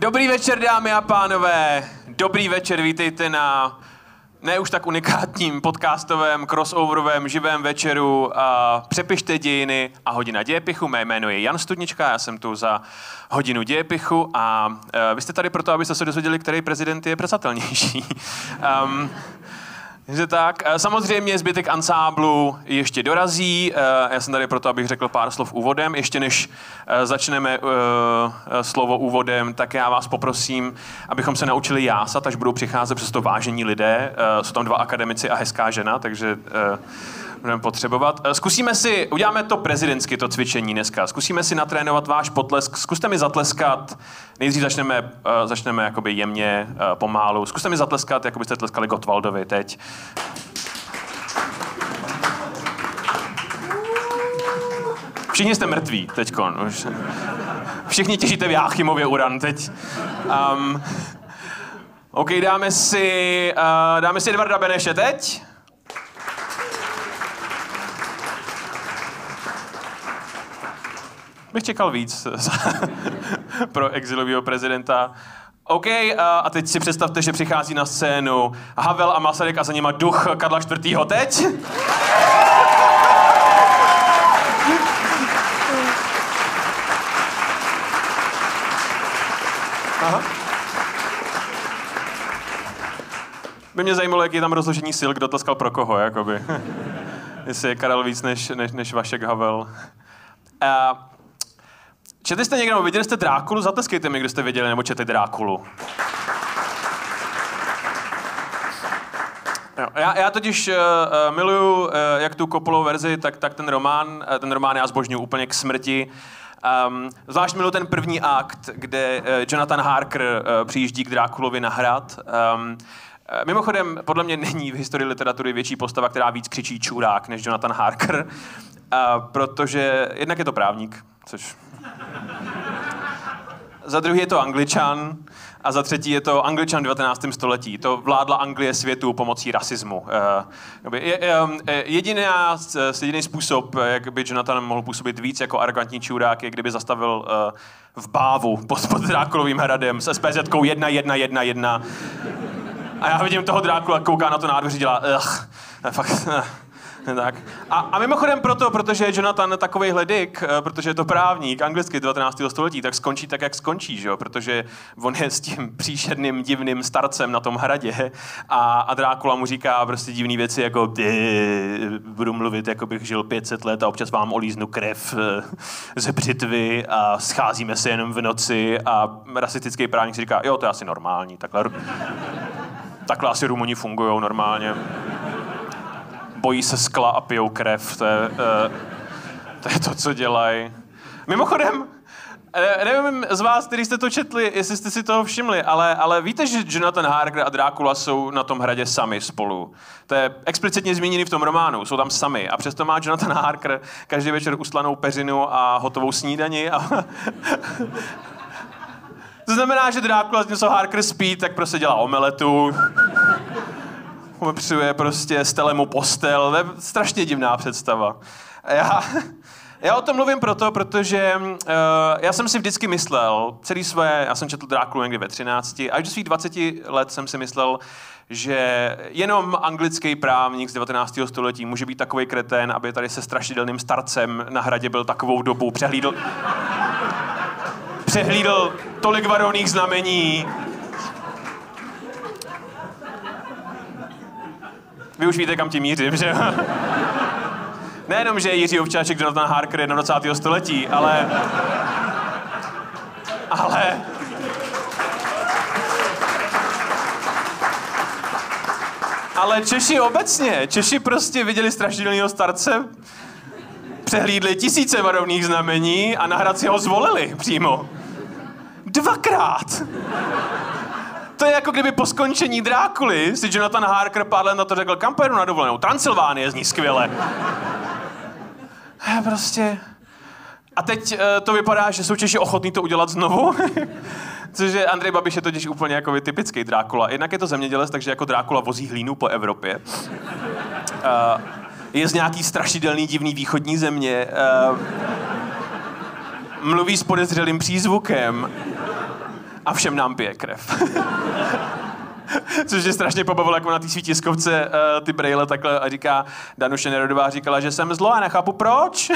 Dobrý večer, dámy a pánové. Dobrý večer, vítejte na ne už tak unikátním podcastovém, crossoverovém, živém večeru a Přepište dějiny a hodina dějepichu. Mé jméno je Jan Studnička, já jsem tu za hodinu dějepichu a uh, vy jste tady proto, abyste se dozvěděli, který prezident je přesatelnější. um, že tak. Eh, samozřejmě zbytek ansáblu ještě dorazí. Eh, já jsem tady proto, abych řekl pár slov úvodem. Ještě než eh, začneme slovo úvodem, tak já vás poprosím, abychom se naučili jásat, až budou přicházet přesto vážení lidé. Jsou tam dva akademici a hezká žena, takže budeme potřebovat. Eh, zkusíme si, uděláme to prezidentsky, to cvičení dneska. Zkusíme si natrénovat váš potlesk. Zkuste mi zatleskat. Nejdřív začneme, uh, začneme jakoby jemně, uh, pomálu. Zkuste mi zatleskat, jako byste tleskali Gottwaldovi teď. Všichni jste mrtví teďkon. Všichni těžíte v Jáchymově uran teď. Um, OK, dáme si, uh, dáme si Edvarda Beneše teď. Bych čekal víc pro exilového prezidenta. OK, a teď si představte, že přichází na scénu Havel a Masaryk a za nima duch Karla IV. teď. Aha. By mě zajímalo, jak je tam rozložení sil, kdo tleskal pro koho, jakoby. Jestli je Karel víc než, než, než Vašek Havel. Uh, Četli jste někdo, viděli jste Drákulu? Zatleskejte mi, kdo jste viděli nebo četli Drákulu. Já, já totiž uh, miluju uh, jak tu Koppolovou verzi, tak, tak ten román. Uh, ten román já zbožňuji úplně k smrti. Um, zvlášť miluji ten první akt, kde uh, Jonathan Harker uh, přijíždí k Drákulovi na hrad. Um, Mimochodem, podle mě není v historii literatury větší postava, která víc křičí čurák než Jonathan Harker, uh, protože jednak je to právník, což za druhý je to Angličan a za třetí je to Angličan v 19. století. To vládla Anglie světu pomocí rasismu. Eh, jediná, jediný způsob, jak by Jonathan mohl působit víc jako arrogantní čurák, je kdyby zastavil eh, v Bávu pod, pod Drákulovým hradem s SPZ 1111. A já vidím toho Drákula, kouká na to nádvoří, dělá, ugh, fakt, tak. A, a mimochodem proto, protože je Jonathan takový hledik, eh, protože je to právník anglicky 19. století, tak skončí tak, jak skončí, že jo? protože on je s tím příšerným divným starcem na tom hradě a, a Drákula mu říká prostě divné věci, jako budu mluvit, jako bych žil 500 let a občas vám olíznu krev eh, ze břitvy a scházíme se jenom v noci a rasistický právník si říká, jo, to je asi normální, takhle, takhle asi Rumuni fungují normálně bojí se skla a pijou krev. To je, uh, to, je to, co dělají. Mimochodem, eh, nevím z vás, kteří jste to četli, jestli jste si toho všimli, ale, ale víte, že Jonathan Harker a Drákula jsou na tom hradě sami spolu. To je explicitně zmíněný v tom románu, jsou tam sami. A přesto má Jonathan Harker každý večer uslanou peřinu a hotovou snídani. A to znamená, že Drákula, něco Harker spí, tak prostě dělá omeletu opřuje prostě stelemu postel. je strašně divná představa. Já, já o tom mluvím proto, protože uh, já jsem si vždycky myslel, celý své, já jsem četl Drákulu někdy ve 13, až do svých 20 let jsem si myslel, že jenom anglický právník z 19. století může být takový kretén, aby tady se strašidelným starcem na hradě byl takovou dobu, přehlídl, přehlídl tolik varovných znamení, Vy už víte, kam tím mířím, že Nejenom, že Jiří Ovčáček Jonathan Harker 21. století, ale... Ale... Ale Češi obecně, Češi prostě viděli strašidelného starce, přehlídli tisíce varovných znamení a na hrad si ho zvolili přímo. Dvakrát! To je jako kdyby po skončení Drákuly si Jonathan Harker pár let na to řekl, kam pojedu na dovolenou? Transylvánie zní skvěle. A prostě... A teď uh, to vypadá, že jsou Češi ochotní to udělat znovu. Což je Andrej Babiš je totiž úplně jako typický Drákula. Jednak je to zemědělec, takže jako Drákula vozí hlínu po Evropě. Uh, je z nějaký strašidelný divný východní země. Uh, mluví s podezřelým přízvukem a všem nám pije krev. Což je strašně pobavilo, jako na té svítiskovce uh, ty brejle takhle a říká, Danuše Nerodová říkala, že jsem zlo a nechápu proč.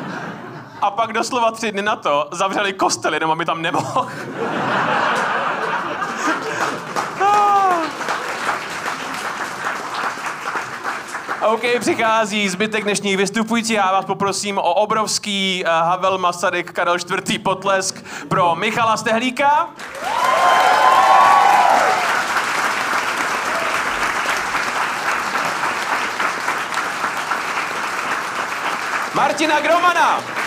a pak doslova tři dny na to zavřeli kostel, jenom aby tam nemohl. OK, přichází zbytek dnešních vystupujících. Já vás poprosím o obrovský uh, Havel Masaryk Karel IV. potlesk pro Michala Stehlíka. Martina Gromana.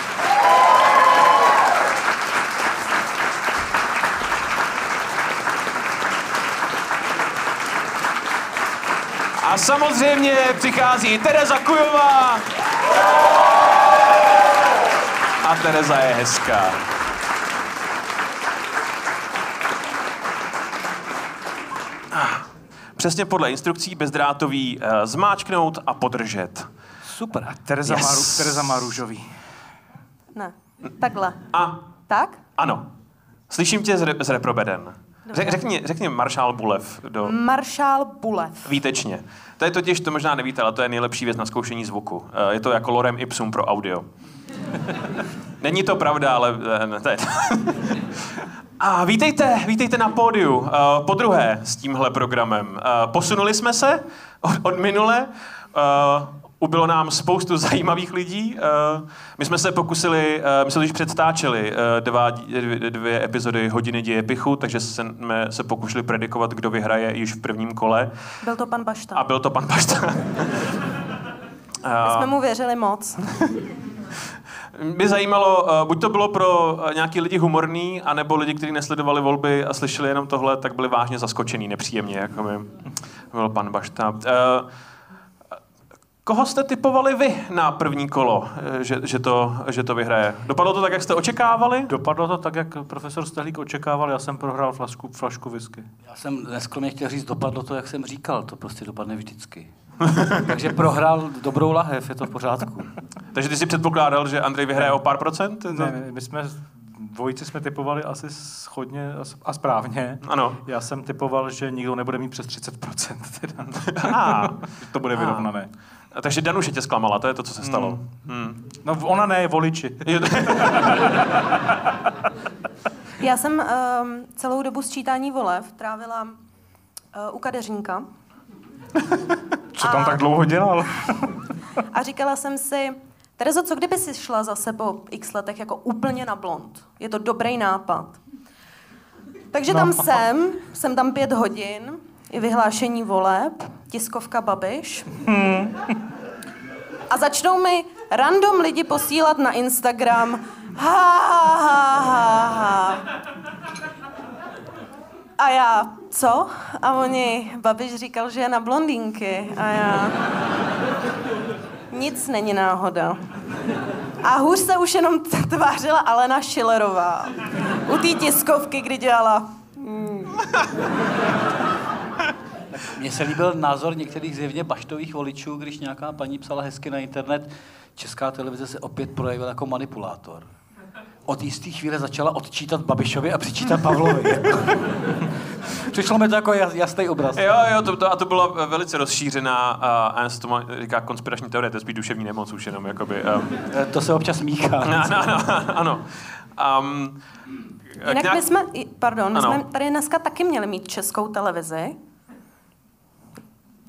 A samozřejmě přichází Tereza Kujová. A Tereza je hezká. Přesně podle instrukcí bezdrátový uh, zmáčknout a podržet. Super. A Tereza, Yes. má, Tereza má růžový. Ne, takhle. A Tak? ano, slyším tě z, re, z reprobeden. Řek, řekni, řekni maršál Bulev do Maršál Bulev. výtečně. To je totiž, to možná nevíte, ale to je nejlepší věc na zkoušení zvuku. Eh, Je to jako lorem ipsum pro audio. Není to pravda, ale eh, ne, to je... A vítejte, vítejte na pódiu. Uh, po druhé s tímhle programem. Uh, posunuli jsme se od, od minule. Uh, ubylo nám spoustu zajímavých lidí. Uh, my jsme se pokusili, uh, my jsme totiž předstáčeli uh, dva, dvě, dvě epizody Hodiny děje pichu, takže jsme se pokusili predikovat, kdo vyhraje již v prvním kole. Byl to pan Bašta. A byl to pan Bašta. My jsme mu věřili moc. By zajímalo, buď to bylo pro nějaký lidi humorný, anebo lidi, kteří nesledovali volby a slyšeli jenom tohle, tak byli vážně zaskočený, nepříjemně, jako by byl pan Bašta. Uh, koho jste typovali vy na první kolo, eh, že, že, to, že to vyhraje? Dopadlo to tak, jak jste očekávali? Dopadlo to tak, jak profesor Stehlík očekával, já jsem prohrál flašku, flašku whisky. Já jsem neskromně chtěl říct, dopadlo to, jak jsem říkal, to prostě dopadne vždycky. Takže prohrál dobrou lahev, je to v pořádku. Takže ty si předpokládal, že Andrej vyhraje o pár procent? Ne, ne, my jsme, dvojici jsme typovali asi schodně a správně. Ano. Já jsem typoval, že nikdo nebude mít přes 30%. Teda. Ah, to bude vyrovnané. Takže Danuše tě zklamala, to je to, co se stalo. Hmm. No ona ne, voliči. Já jsem um, celou dobu sčítání volev trávila uh, u kadeřníka Co tam tak dlouho dělal? a říkala jsem si, Terezo, co kdyby si šla zase po x letech jako úplně na blond? Je to dobrý nápad. Takže tam jsem, jsem tam pět hodin, je vyhlášení voleb, tiskovka Babiš. A začnou mi random lidi posílat na Instagram ha, ha, ha, ha. A já, co? A oni, Babiš říkal, že je na blondýnky. A já, nic není náhoda. A hůř se už jenom tvářila Alena Schillerová. U té tiskovky, kdy dělala Mně se líbil názor některých zjevně baštových voličů, když nějaká paní psala hezky na internet, česká televize se opět projevila jako manipulátor. Od jisté chvíle začala odčítat Babišovi a přičítat Pavlovi. Přišlo mi to jako jas- jasný obraz. Jo, jo, to, to, a to byla velice rozšířená, a a se tomu říká konspirační teorie, to je spíš duševní nemoc už jenom, jakoby. Um, To se občas míchá. ano, ano, ano. Um, Jinak my jsme, pardon, my Ano. jsme tady dneska taky měli mít českou televizi.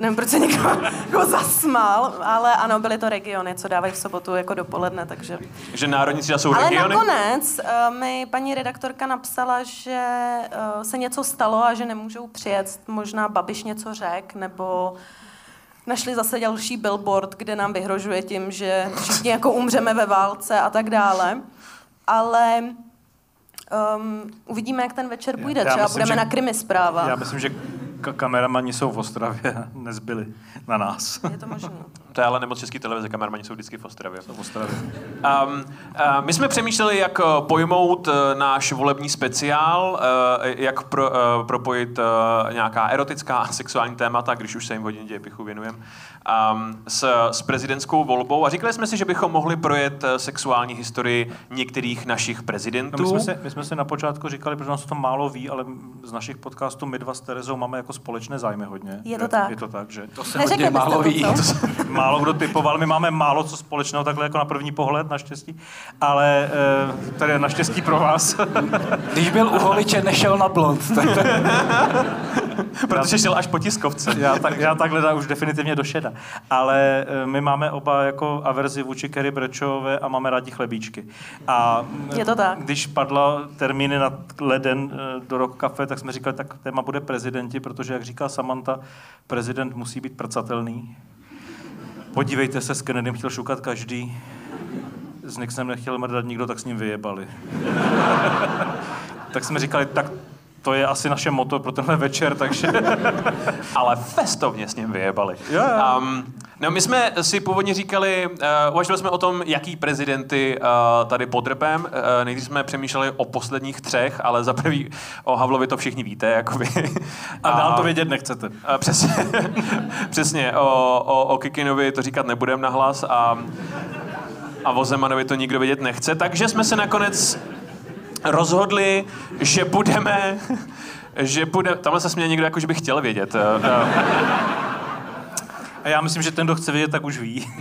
Nevím, proč se někdo jako zasmál, ale ano, byly to regiony, co dávají v sobotu jako dopoledne, takže... že národní třída jsou Ale regiony? nakonec uh, mi paní redaktorka napsala, že uh, se něco stalo a že nemůžou přijet. Možná Babiš něco řek, nebo našli zase další billboard, kde nám vyhrožuje tím, že všichni jako umřeme ve válce a tak dále. Ale um, uvidíme, jak ten večer půjde. Já Třeba myslím, budeme že- na krimi zpráva. Já myslím, že Ka- kameramani jsou v Ostravě, nezbyli na nás. Je to možné. To je ale nemoc český televize, kameramani jsou vždycky v Ostravě. v Ostravě. Um, uh, my jsme přemýšleli, jak uh, pojmout uh, náš volební speciál, uh, jak pro, uh, propojit uh, nějaká erotická a sexuální témata, když už se jim v hodině dějepichu věnujeme, um, s, s prezidentskou volbou. A říkali jsme si, že bychom mohli projet uh, sexuální historii některých našich No, prezidentů. my, jsme si, my jsme si na počátku říkali, protože nás to málo ví, ale z našich podcastů my dva s Terezou máme jako společné zájmy hodně. Je to tak. Je to tak, že To se hodně málo to, ví. málo kdo typoval, my máme málo co společného takhle jako na první pohled, naštěstí, ale eh, tady je naštěstí pro vás. Když byl u holiče, nešel na blond. Tak to- Protože šel až po tiskovce. já, tak, já takhle dá už definitivně do šeda. Ale eh, my máme oba jako averzi vůči Kerry Brečové a máme rádi chlebíčky. A mm, Je to tak. když padla termíny na leden eh, do rok kafe, tak jsme říkali, tak téma bude prezidenti, protože, jak říká Samantha, prezident musí být prcatelný. Podívejte se, s Kennedym chtěl šukat každý. S Nixonem nechtěl mrdat nikdo, tak s ním vyjebali. tak jsme říkali, tak to je asi naše moto pro tenhle večer, takže... ale festovně s ním vyjebali. Jo. Um, no, my jsme si původně říkali, uh, uvažovali jsme o tom, jaký prezidenty uh, tady podrpem. Uh, nejdřív jsme přemýšleli o posledních třech, ale za prvý o Havlovi to všichni víte. Jakoby. A dál to vědět nechcete. A přesně, přesně o, o, o Kikinovi to říkat nebudem nahlas a, a o Zemanovi to nikdo vědět nechce, takže jsme se nakonec rozhodli, že budeme, že bude, tamhle se směje někdo, jako že by chtěl vědět. Eh, eh, A já myslím, že ten, kdo chce vědět, tak už ví.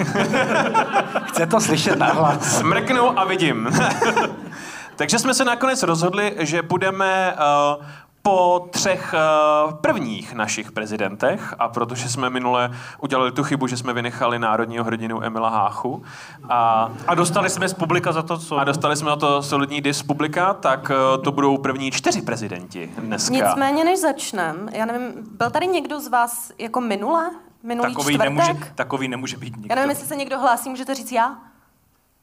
Chce to slyšet nahlas. Mrknu a vidím. Takže jsme se nakonec rozhodli, že budeme uh, po třech uh, prvních našich prezidentech, a protože jsme minule udělali tu chybu, že jsme vynechali národního hrdinu Emila Háchu a, A dostali jsme z publika za to, co... a dostali jsme na to solidní dis publika, tak uh, to budou první čtyři prezidenti dneska. Nicméně, než začnem, já nevím, byl tady někdo z vás jako minule? Minulý takový, čtvrtek? nemůže, takový nemůže být nikdo. Já nevím, jestli se někdo hlásí, můžete říct já?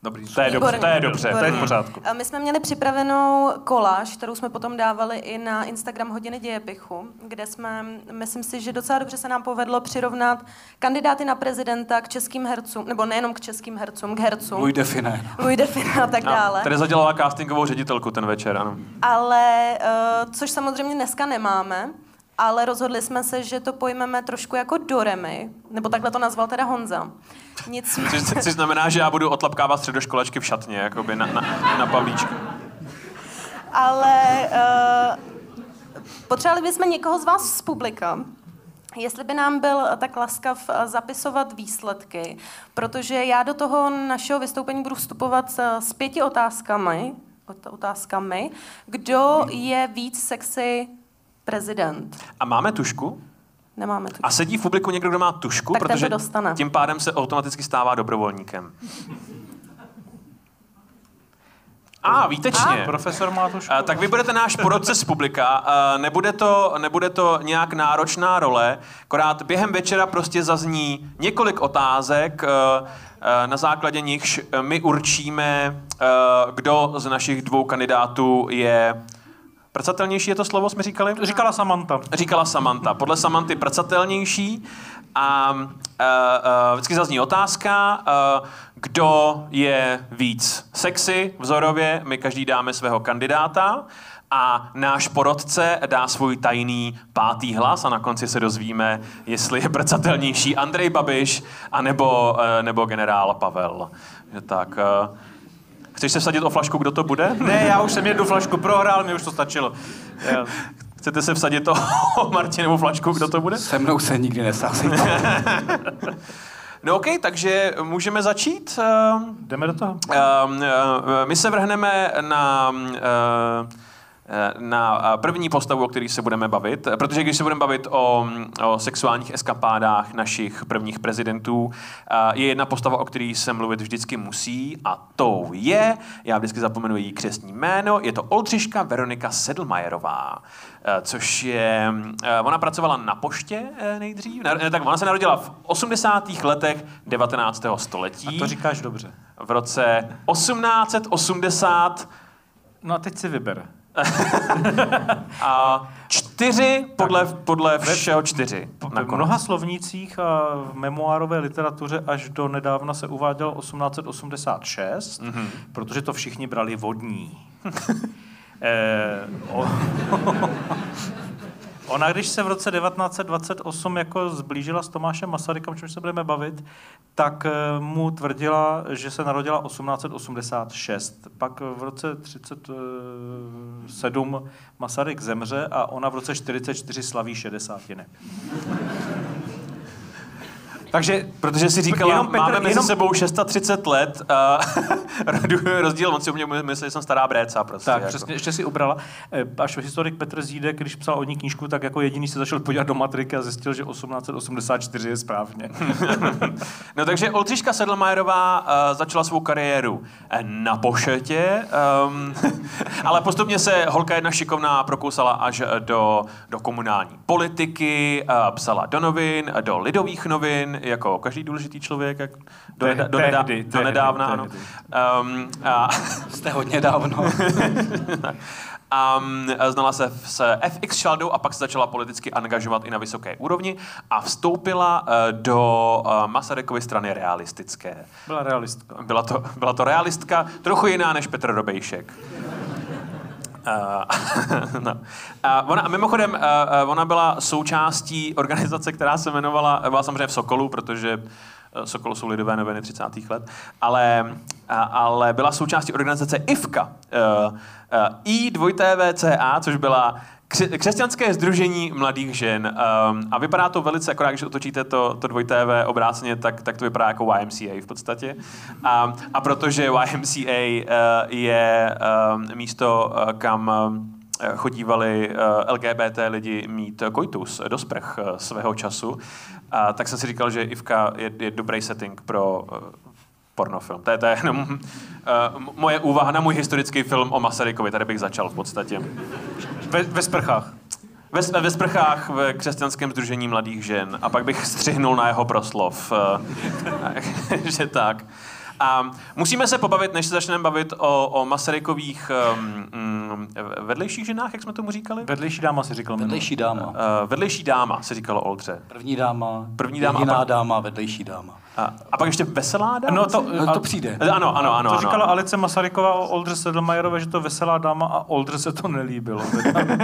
Dobrý. To je dobře, to je dobře. To je v pořádku. My jsme měli připravenou koláž, kterou jsme potom dávali i na Instagram Hodiny dějepichu, kde jsme, myslím si, že docela dobře se nám povedlo přirovnat kandidáty na prezidenta k českým hercům, nebo nejenom k českým hercům, k hercům. Můj define. Louis Define a tak dále. Tady zadělala castingovou ředitelku ten večer, ano. Ale, uh, což samozřejmě dneska nemáme, ale rozhodli jsme se, že to pojmeme trošku jako Doremy, nebo takhle to nazval teda Honza. Nicméně... Což, což znamená, že já budu otlapkávat středoškolačky v šatně, jakoby na, na, na Pavlíčku. Ale uh, potřebovali bychom někoho z vás z publika, jestli by nám byl tak laskav eh, zapisovat výsledky, protože já do toho našeho vystoupení budu vstupovat s, pěti otázkami, ot- otázkami, kdo je víc sexy prezident. A máme tušku? Nemáme tu. A sedí v publiku někdo, kdo má tušku, Tak protože dostane. tím pádem se automaticky stává dobrovolníkem. A výtečně. Profesor má tušku. A, tak vy budete náš porodce z publika. A, nebude, to, nebude to nějak náročná role, akorát během večera prostě zazní několik otázek, a, a, na základě nichž my určíme, a, kdo z našich dvou kandidátů je Prcatelnější je to slovo, jsme říkali? Říkala Samantha. říkala Samantha. Podle Samanty pracatelnější a uh, uh, vždycky zazní otázka, uh, kdo je víc sexy vzorově, my každý dáme svého kandidáta a náš porodce dá svůj tajný pátý hlas a na konci se dozvíme, jestli je prcatelnější Andrej Babiš anebo, uh, nebo generál Pavel. Že tak, uh, chceš se vsadit o flašku, kdo to bude? Ne, já už jsem jednu flašku prohrál, mi už to stačilo. Já, Chcete se vsadit o Martinovu flašku, kdo to bude? Se mnou se nikdy nesázejte. No OK, takže můžeme začít. Uh, jdeme do toho. uh, my se vrhneme na, na první postavu, o který se budeme bavit, protože když se budeme bavit o, o sexuálních eskapádách našich prvních prezidentů, je jedna postava, o který se mluvit vždycky musí a tou je, já vždycky zapomenu její křesní jméno, je to Oldřiška Veronika Sedlmajerová, což je, ona pracovala na poště nejdřív, ne, tak ona se narodila v 80. letech 19. století. A to říkáš dobře. v roce 1880 No a teď si vyber. A čtyři, podle, podle všeho čtyři. V mnoha slovnících a v memoárové literatuře až do nedávna se uvádělo 1886, Mhm. mm-hmm. protože to všichni brali vodní. eh, o, ona, když se v roce 1928 jako zblížila s Tomášem Masarykem, o čem se budeme bavit, tak eh, mu tvrdila, že se narodila 1886. Pak v roce 37 Masaryk zemře a ona v roce 44 slaví 60. Takže Protože si říkala, Jenom Petr- máme mezi jenom- sebou 630 let a rozdíl, on si o mě myslí, že jsem stará bréca prostě. Tak, jako. přesně, ještě si ubrala. Eh, Až historik Petr Zídek, když psal o ní knížku, tak jako jediný se začal podívat do matriky a zjistil, že 1884 je správně. No takže Oldřiška Sedlmajerová uh, začala svou kariéru eh, na pošetě, um, ale postupně se holka jedna šikovná prokousala až do, do komunální politiky, uh, psala do novin, do lidových novin, jako každý důležitý člověk, jak do, Te- neda, do, nedá, tehdy, do tehdy, nedávna, ano. tehdy. Um, a, Jste hodně dávno. a mm, znala se s FX Šaldou a pak se začala politicky angažovat i na vysoké úrovni a vstoupila eh, do eh, Masarykovy strany realistické. Byla realistka. Byla to, byla to realistka, trochu jiná než Petr Robejšek. Uh, no. uh, ona, mimochodem, uh, ona byla součástí organizace, která se jmenovala, byla samozřejmě v Sokolu, protože Sokol jsou lidové noviny 30. let, ale, ale byla součástí organizace IFKA, uh, uh, I 2 TVCA, což byla křesťanské združení mladých žen. Um, a vypadá to velice, akorát když otočíte to, to 2 TV obráceně, tak, tak to vypadá jako YMCA v podstatě. A, a protože YMCA uh, je um, místo, uh, kam um, chodívali uh, LGBT lidi mít koitus do sprch uh, svého času, a tak jsem si říkal, že Ivka je, je dobrý setting pro uh, pornofilm. To je, to je jenom uh, moje úvaha na můj historický film o Masarykovi. Tady bych začal v podstatě. Ve, ve sprchách. Ve, ve sprchách v křesťanském združení mladých žen a pak bych střihnul na jeho proslov. eh, že tak. A musíme se pobavit, než se začneme bavit o, o Masarykových um, vedlejších ženách, jak jsme tomu říkali? Vedlejší dáma si říkal. minule. Vedlejší dáma. Uh, vedlejší dáma se říkalo Oldře. První dáma, První dáma a jediná pak- dáma, vedlejší dáma. A, a pak ještě veselá dáma? No to, No, to přijde. Ano, ano, ano. to ano, říkala ano. Alice Masaryková o Oldře Sedlmajerové, že to veselá dáma a Oldře se to nelíbilo.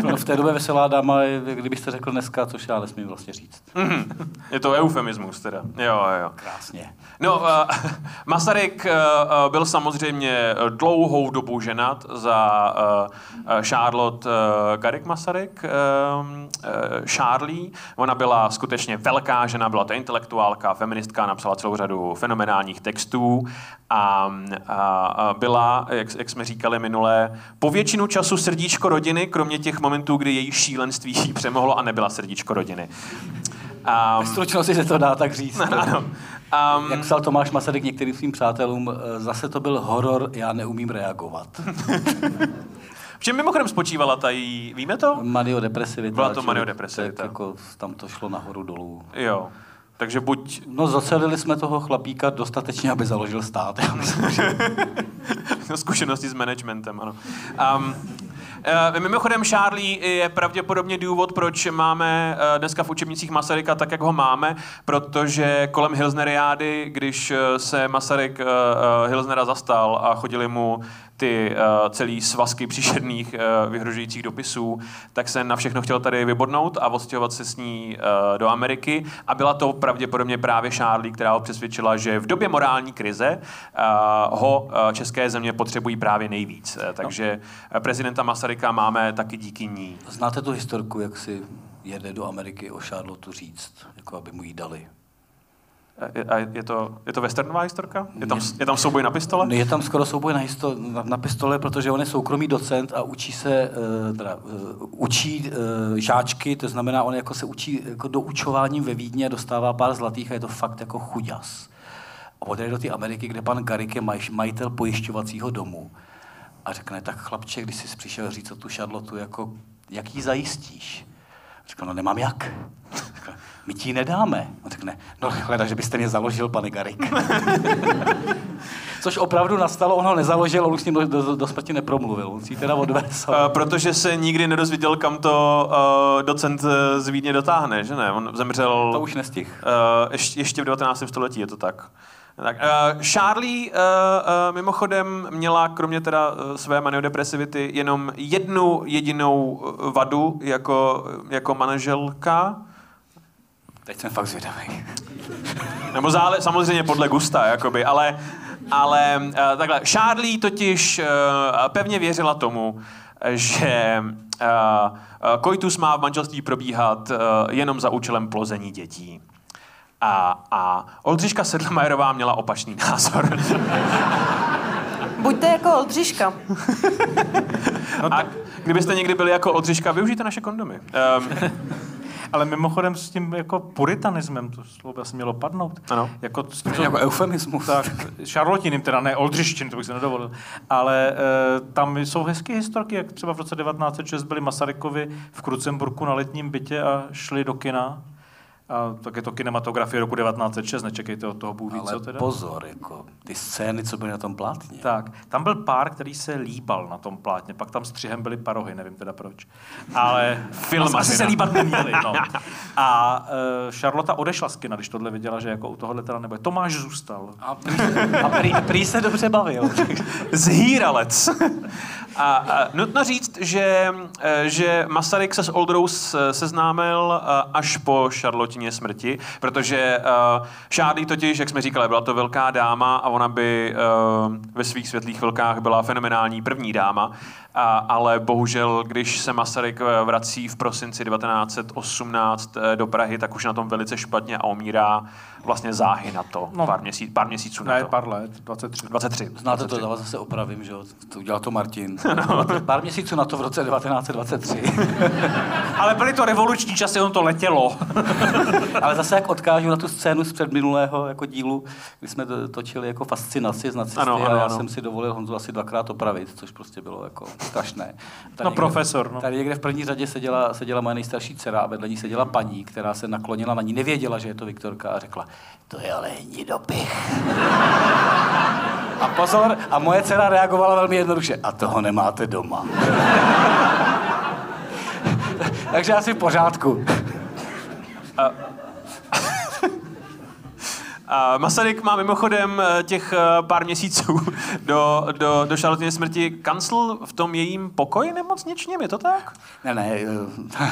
No, v té době veselá dáma, kdybyste řekl dneska, což já nesmím vlastně říct. Mhm. Je to eufemismus teda. Jo, jo. Krásně. No, uh, Masaryk uh, byl samozřejmě dlouhou dobu ženat za uh, Charlotte uh, Garrick Masaryk, uh, uh, Charlie. Ona byla skutečně velká žena, byla to intelektuálka, feministka, napsala celou řadu fenomenálních textů a, a, a byla, jak, jak jsme říkali minule, po většinu času srdíčko rodiny, kromě těch momentů, kdy její šílenství jí přemohlo a nebyla srdíčko rodiny. Ve stručnosti se to dá tak říct. ano. Um, Jak psal Tomáš Masaryk některým svým přátelům, eh, zase to byl horor, já neumím reagovat. V čem mimochodem spočívala ta její, víme to? Maniodepresivita. Byla to maniodepresivita. Tak jako tam to šlo nahoru dolů. Jo. Takže buď No zacelili jsme toho chlapíka dostatečně, aby založil stát. Já myslím, že zkušenosti s managementem, ano. Um, Uh, mimochodem Charlie je pravděpodobně důvod, proč máme uh, dneska v učebnicích Masaryka tak, jak ho máme, protože kolem Hilsneriády, když uh, se Masaryk Hilsnera zastal a chodili mu ty uh, celý svazky příšerných uh, vyhrožujících dopisů, tak se na všechno chtěl tady vybodnout a odstěhovat se s ní uh, do Ameriky. A byla to pravděpodobně právě Charlie, která ho přesvědčila, že v době morální krize uh, ho uh, české země potřebují právě nejvíc. Uh, takže uh, prezidenta Masaryka máme taky díky ní. Znáte tu historku, jak si jede do Ameriky o Charlotte říct, jako aby mu ji dali? A je, to, je to westernová historka? Je tam, je tam souboj na pistole? Je tam skoro souboj na, histo- na, na pistole, protože on je soukromý docent a učí se, uh, teda, uh, učí uh, žáčky, to znamená, on jako se učí jako doučováním ve Vídni a dostává pár zlatých a je to fakt jako chuďas. A odjede do té Ameriky, kde pan Garik je maj, majitel pojišťovacího domu. A řekne, tak chlapče, když jsi přišel říct o tu šadlotu, jako, jak ji zajistíš? Řekl, no nemám jak. My ti ji nedáme. On řekne, no hleda, že byste mě založil, pane Garik. Což opravdu nastalo, on ho nezaložil, on už s ním do, do, do smrti nepromluvil. On si ji teda odvezl. Uh, protože se nikdy nedozvěděl, kam to uh, docent eh, z Vídně dotáhne, že ne? On zemřel... To už nestih. Uh, ještě, ještě v 19. století je to tak. Tak, uh, Charlie uh, uh, mimochodem měla kromě teda uh, své maniodepresivity jenom jednu jedinou vadu jako, jako manželka. Teď jsem fakt zvědavý. Nebo zále, samozřejmě podle gusta, jakoby, ale, ale uh, takhle. Charlie totiž uh, pevně věřila tomu, že uh, uh, koitus má v manželství probíhat uh, jenom za účelem plození dětí. A, a Oldřiška Sedlmajerová měla opačný názor. Buďte jako Oldřiška. No a kdybyste někdy byli jako Oldřiška, využijte naše kondomy. Um, Ale mimochodem s tím jako puritanismem, to slovo asi mělo padnout. Ano. Jako, To jako eufemismus. tak, šarlotiným teda, ne oldřištin, to bych si nedovolil. Ale e, tam jsou hezké historky, jak třeba v roce 1906 byli Masarykovi v Krucemburku na letním bytě a šli do kina. A tak je to kinematografie roku 1906, nečekejte od toho Bůh ví, co teda. pozor, jako ty scény, co byly na tom plátně. Tak, tam byl pár, který se líbal na tom plátně, pak tam střihem byly parohy, nevím teda proč. Ale Film asi se líbat neměli. No. A uh, Charlotte odešla z kina, když tohle viděla, že jako u tohohle teda nebude. Tomáš zůstal. A prý, a prý, prý se dobře bavil. zhýralec. A, a nutno říct, že, eh, že Masaryk se s Oldrou s- seznámil až po Charlotině smrti, protože uh, Šádý totiž, jak jsme říkali, byla to velká dáma a ona by uh, ve svých světlých chvilkách byla fenomenální první dáma, a, ale bohužel, když se Masaryk eh, vrací v prosinci 1918 eh, do Prahy, tak už na tom velice špatně a umírá vlastně záhy na to, No. pár, měsíc, pár měsíců na Ne, to. pár let, 23. 23. Znáte to, já vás zase opravím, že jo? To udělal to Martin. Pár měsíců na to v roce 1923. Ale byly to revoluční časy, on to letělo. Ale zase jak odkážu na tu scénu z předminulého jako dílu, kdy jsme to točili jako fascinaci z nacisty Ano, ano, a já ano. jsem si dovolil Honzu asi dvakrát opravit, což prostě bylo jako strašné. Tady No, profesor, no. Tady někde v první řadě seděla, seděla moje nejstarší dcera a vedle ní seděla paní, která se naklonila na ní, nevěděla, že je to Viktorka a řekla, to je ale nidopich. A pozor, a moje dcera reagovala velmi jednoduše, a toho nemáte doma. Takže asi v pořádku. A Masaryk má mimochodem eh, těch eh, pár měsíců do, do, do Charlotiny smrti kancel v tom jejím pokoji nemocničním, je to tak? Ne, ne, eh,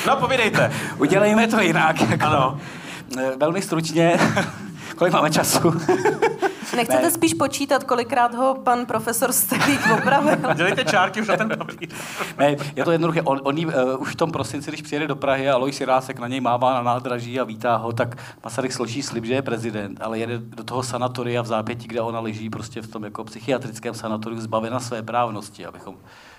No, povídejte. udělejme to jinak. Jako, Ano. Velmi stručně, kolik máme času? Nechcete Ne. spíš počítat, kolikrát ho pan profesor Stelík opravil? Dělejte čárky už na ten papír. Ne, je to jednoduché. On, on jí, uh, už v tom prosinci, když přijede do Prahy a Alois Jirásek na něj mává na nádraží a vítá ho, tak Masaryk složí slib, že je prezident, ale jede do toho sanatoria v zápětí, kde ona leží prostě v tom jako psychiatrickém sanatoriu zbavena své právnosti, abychom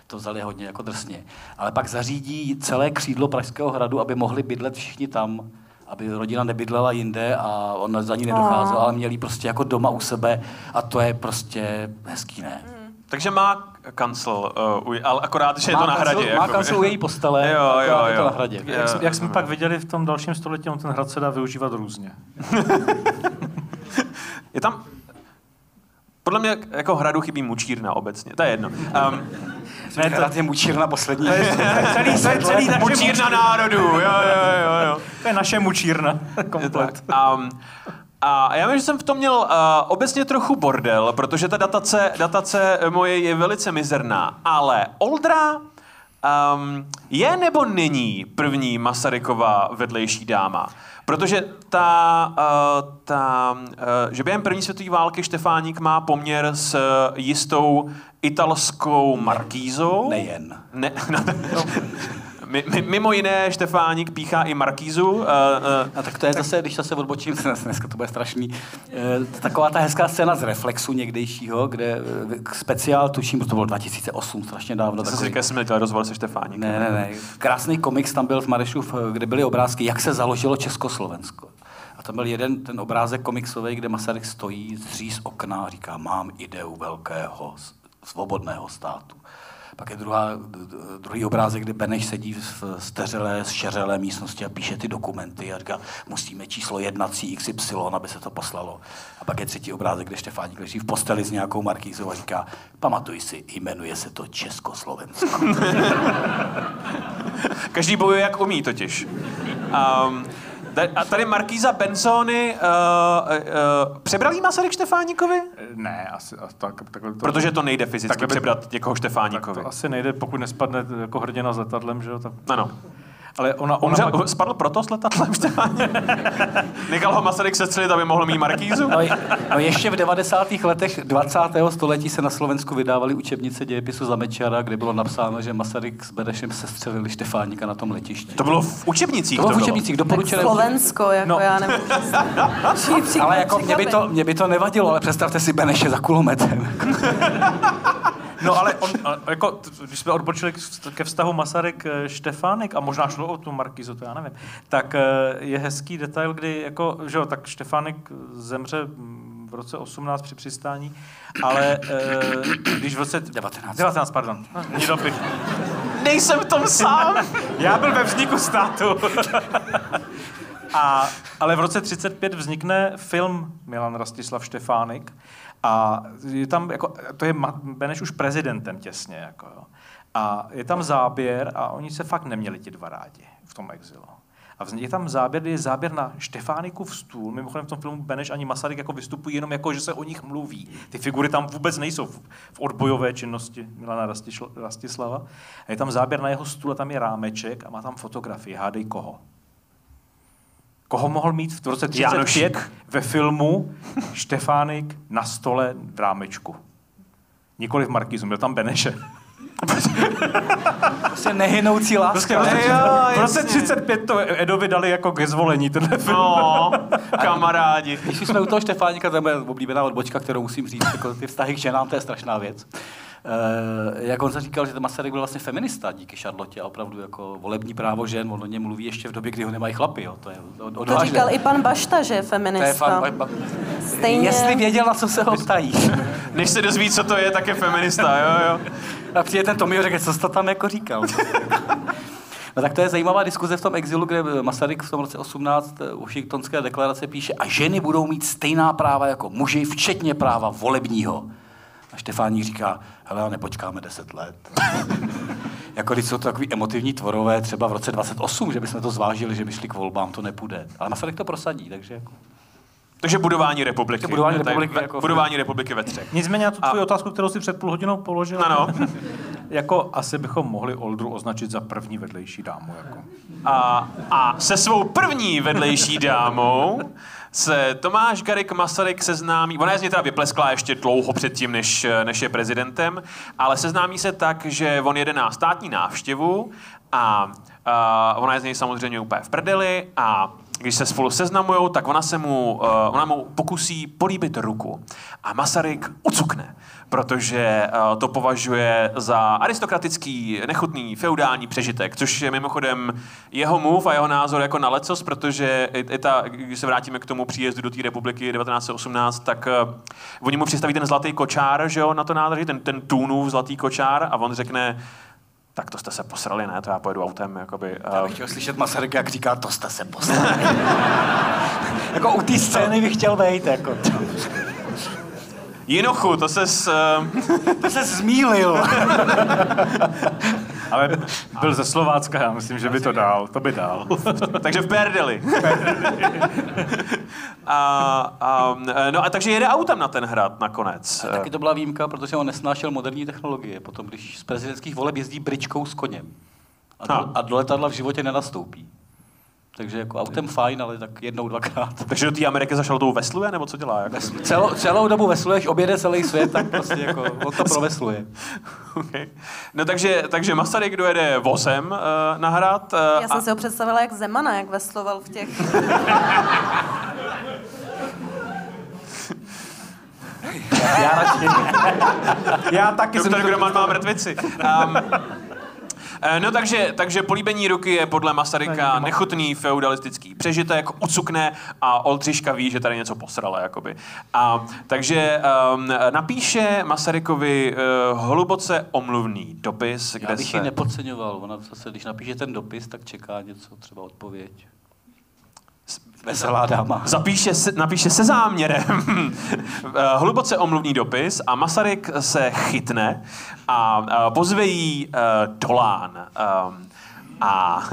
to vzali hodně jako drsně. Ale pak zařídí celé křídlo Pražského hradu, aby mohli bydlet všichni tam, aby rodina nebydlela jinde a on za ní nedocházel, ale měli prostě jako doma u sebe a to je prostě hezký, ne? Takže má kancel, uh, ale akorát, že je Má to na kancel- hradě. Má kancel u její postele, Jo, akorát jo, je to jo. na hradě. Jak, jsme- jak jsme Jo. pak viděli v tom dalším století, on ten hrad se dá využívat různě. Je tam... Podle mě jako hradu chybí mučírna obecně, to je jedno. Um, Ne, to je mučírna poslední. celý, celý, celý naše mučírna národů, jo, jo, jo, jo. To je naše mučírna. Je Komplet. Um, a já vím, že jsem v tom měl uh, obecně trochu bordel, protože ta datace, datace moje je velice mizerná, ale Oldra um, je nebo není první Masarykova vedlejší dáma? Protože ta, uh, ta, uh, že během první světové války Štefáník má poměr s jistou italskou markízou. Nejen. Ne, no, mi- mi- mimo jiné Štefáník píchá i markízu. Uh, uh, A tak to je zase, když zase odbočím, dneska to bude strašný, eh, taková ta hezká scéna z Reflexu někdejšího, kde speciál, tuším, to bylo 2008, strašně dávno. Zase takový- říká, že jsem dělal rozhovor se Štefáníkem. Ne, ne, ne. Krásný komiks tam byl v Marešův, kde byly obrázky, jak se založilo Československo. A tam byl jeden ten obrázek komiksový, kde Masaryk stojí, zří z okna a říká, mám ideu velkého, svobodného státu. Pak je druhá, druhý obrázek, kde Beneš sedí v steřelé, šeřelé místnosti a píše ty dokumenty a říká, musíme číslo jednací XY, aby se to poslalo. A pak je třetí obrázek, kde Štefáník leží v posteli s nějakou markýzou a říká, pamatuj si, jmenuje se to Československo. Každý bojuje, jak umí totiž. Um, a tady Markýza Benzony, uh, uh, přebral jí Masaryk Štefánikovi? Ne, asi tak, takhle to... Protože to nejde fyzicky takhle by, přebrat někoho Štefánikovi. Tak to asi nejde, pokud nespadne jako hrdina s letadlem, že jo? Tak... Ano. Ale ona, ona Umřel, pak... Spadl proto s letadlem Nechal ho Masaryk sestřelit, aby mohl mít markízu? No, no, ještě v 90. letech 20. století se na Slovensku vydávaly učebnice dějepisu za Mečara, kde bylo napsáno, že Masaryk s Benešem sestřelili Štefánika na tom letišti. To bylo v učebnicích? To bylo v učebnicích, doporučené. Slovensko, jako no. já nemůžu Ale jako mě by, to, mě by to nevadilo, ale představte si Beneše za kulometem. No ale on, jako, když jsme odbočili ke vztahu Masaryk-Štefánik, a možná šlo o tu Markizu, to já nevím, tak eh, je hezký detail, kdy jako, že jo, tak Štefánik zemře v roce 18 při přistání, ale eh, když v roce... 19. 19, pardon. Není dopich. Nejsem v tom sám. já byl ve vzniku státu. A, ale v roce 35 vznikne film Milan Rastislav Štefánik a je tam, jako, to je Beneš už prezidentem těsně, jako, jo. A je tam záběr a oni se fakt neměli ti dva rádi v tom exilu. A je tam záběr, je záběr na v stůl. Mimochodem v tom filmu Beneš ani Masaryk jako vystupují jenom jako, že se o nich mluví. Ty figury tam vůbec nejsou v, v odbojové činnosti Milana Rastislava. A je tam záběr na jeho stůl a tam je rámeček a má tam fotografii. Hádej koho koho mohl mít v roce 35 ve filmu Štefánik na stole v rámečku. Nikoli v Markizu, byl tam Beneše. Prostě nehynoucí láska. Prostě v roce 35 to Edovi dali jako ke zvolení tenhle film. No, kamarádi. Když jsme u toho Štefánika, to je moje oblíbená odbočka, kterou musím říct, jako ty vztahy k ženám, to je strašná věc. Uh, jak on se říkal, že ten Masaryk byl vlastně feminista díky Charlotte a opravdu jako volební právo žen, on o něm mluví ještě v době, kdy ho nemají chlapy. Jo. To, je odvážné. to říkal i pan Bašta, že je feminista. To je fan, Stejně... Jestli věděl, na co se ho ptají. Než se dozví, co to je, tak je feminista, jo, jo. A přijde ten Tomi a řekne, co jsi to tam jako říkal. No tak to je zajímavá diskuze v tom exilu, kde Masaryk v tom roce 18 Washingtonské deklarace píše a ženy budou mít stejná práva jako muži, včetně práva volebního. A Štefáník říká, hele, nepočkáme deset let. jako když jsou to takový emotivní tvorové, třeba v roce 28, že bychom to zvážili, že by šli k volbám, to nepůjde. Ale Masaryk to prosadí, takže jako... Takže budování republiky. budování republiky, ve, jako budování republiky ve třech. Nicméně na tu tvoji a... otázku, kterou si před půl hodinou položil, ano. jako asi bychom mohli Oldru označit za první vedlejší dámu. Jako. A, a se svou první vedlejší dámou se Tomáš Garik Masaryk seznámí, ona je z něj teda vypleskla ještě dlouho předtím, než, než je prezidentem, ale seznámí se tak, že on jede na státní návštěvu a, a ona je z něj samozřejmě úplně v prdeli a když se spolu seznamujou, tak ona se mu, uh, ona mu pokusí políbit ruku. A Masaryk ucukne, protože uh, to považuje za aristokratický, nechutný, feudální přežitek, což je mimochodem jeho move a jeho názor jako na lecos, protože i, i ta, když se vrátíme k tomu příjezdu do té republiky 1918, tak uh, oni mu představí ten zlatý kočár, že jo, na to nádraží, ten, ten Tunův zlatý kočár a on řekne, tak to jste se posrali, ne? To já pojedu autem, jakoby. Já bych chtěl slyšet Masaryk, jak říká, to jste se posrali. jako u té scény bych chtěl vejít, jako. Jinochu, to ses... Uh... to se zmílil. Ale byl ze Slovácka, já myslím, že by to dal. To by dal. takže v Perdeli. a, a, no a takže jede autem na ten hrad nakonec. A taky to byla výjimka, protože on nesnášel moderní technologie. Potom, když z prezidentských voleb jezdí bričkou s koněm. A do, a do letadla v životě nenastoupí. Takže jako autem fajn, ale tak jednou, dvakrát. Takže do té Ameriky zašel tou vesluje, nebo co dělá? Jako? Celou, celou dobu vesluješ, objede celý svět, tak prostě jako on to provesluje. okay. No takže, takže Masaryk dojede vozem uh, na hrad. Uh, Já jsem a... si ho představila jak Zemana, jak vesloval v těch... Já radši. Já taky Doktor jsem... Groman má mrtvici. Um, No takže, takže políbení ruky je podle Masaryka nechutný feudalistický přežitek, ucukne a Oldřiška ví, že tady něco posrala. Jakoby. A, takže um, napíše Masarykovi uh, hluboce omluvný dopis, kde Já bych se... ji nepodceňoval. Ona zase, když napíše ten dopis, tak čeká něco, třeba odpověď. Veselá dáma. Zapíše se, napíše se záměrem eh, hluboce omluvný dopis a Masaryk se chytne a eh, pozve jí Dolán. Um, a